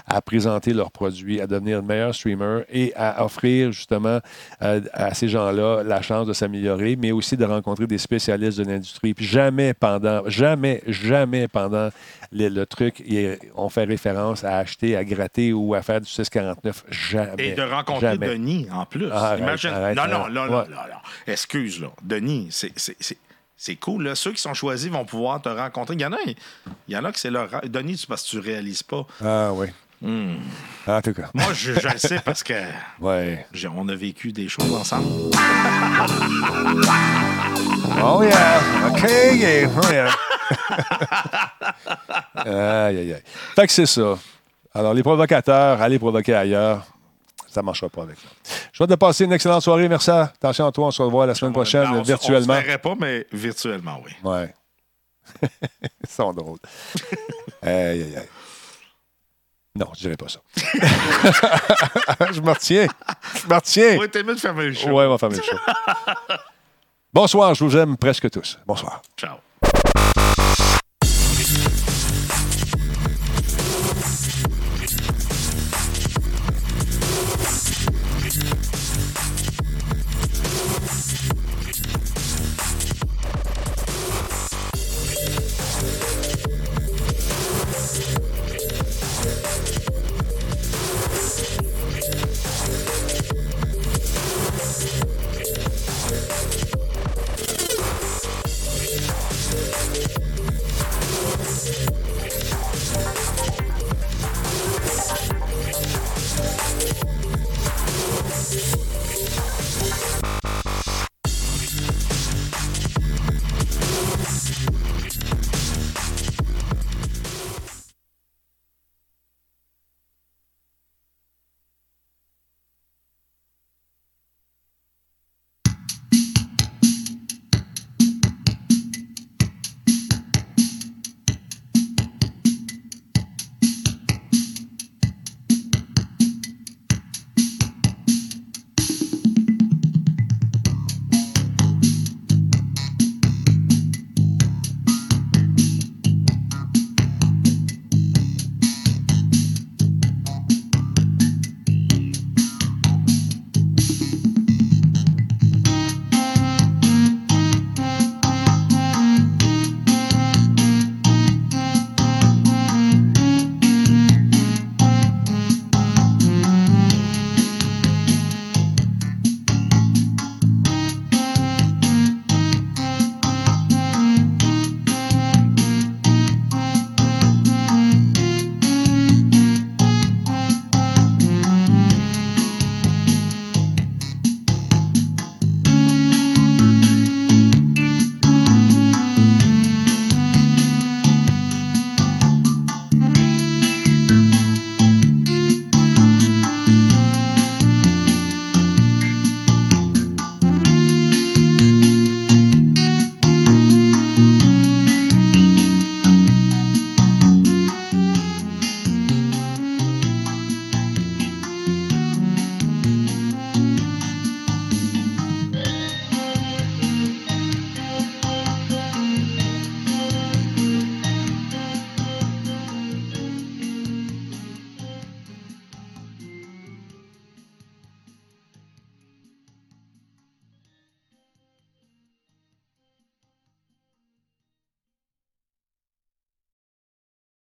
à présenter leurs produits, à devenir de meilleurs streamers et à offrir justement euh, à ces gens-là la chance de s'améliorer, mais aussi de rencontrer des spécialistes de l'industrie. Puis jamais pendant, jamais, jamais pendant le, le truc, on fait référence à acheter, à gratter ou à faire du 649. Jamais. Et de rencontrer jamais. Denis en plus. Arrête, Imagine. arrête, non, non, là, là, Ouais. là, là. Excuse, là. Denis, c'est. c'est- c'est- C'est cool, là. Ceux qui sont choisis vont pouvoir te rencontrer. Il y en a, il y en a que c'est leur. Denis, c'est parce que tu réalises pas. Ah oui. Hmm. En tout cas. Moi, je, je le sais parce que Ouais. on a vécu des choses ensemble. Oh yeah. OK, yeah. Oh yeah. aïe, aïe, aïe. Fait que c'est ça. Alors, les provocateurs, allez provoquer ailleurs. Ça ne marchera pas avec ça. Je vais te passer une excellente soirée. Merci. Attention à toi. On se revoit la semaine prochaine On- on- virtuellement. On verrait pas, mais virtuellement, oui. Ouais. Ils sont drôles. aïe, aïe, aïe. Non, je dirais pas ça. je me retiens. Je me retiens. Oui, t'es mieux de fermer le show. Ouais, on va fermer le show. Bonsoir, je vous aime presque tous. Bonsoir. Ciao.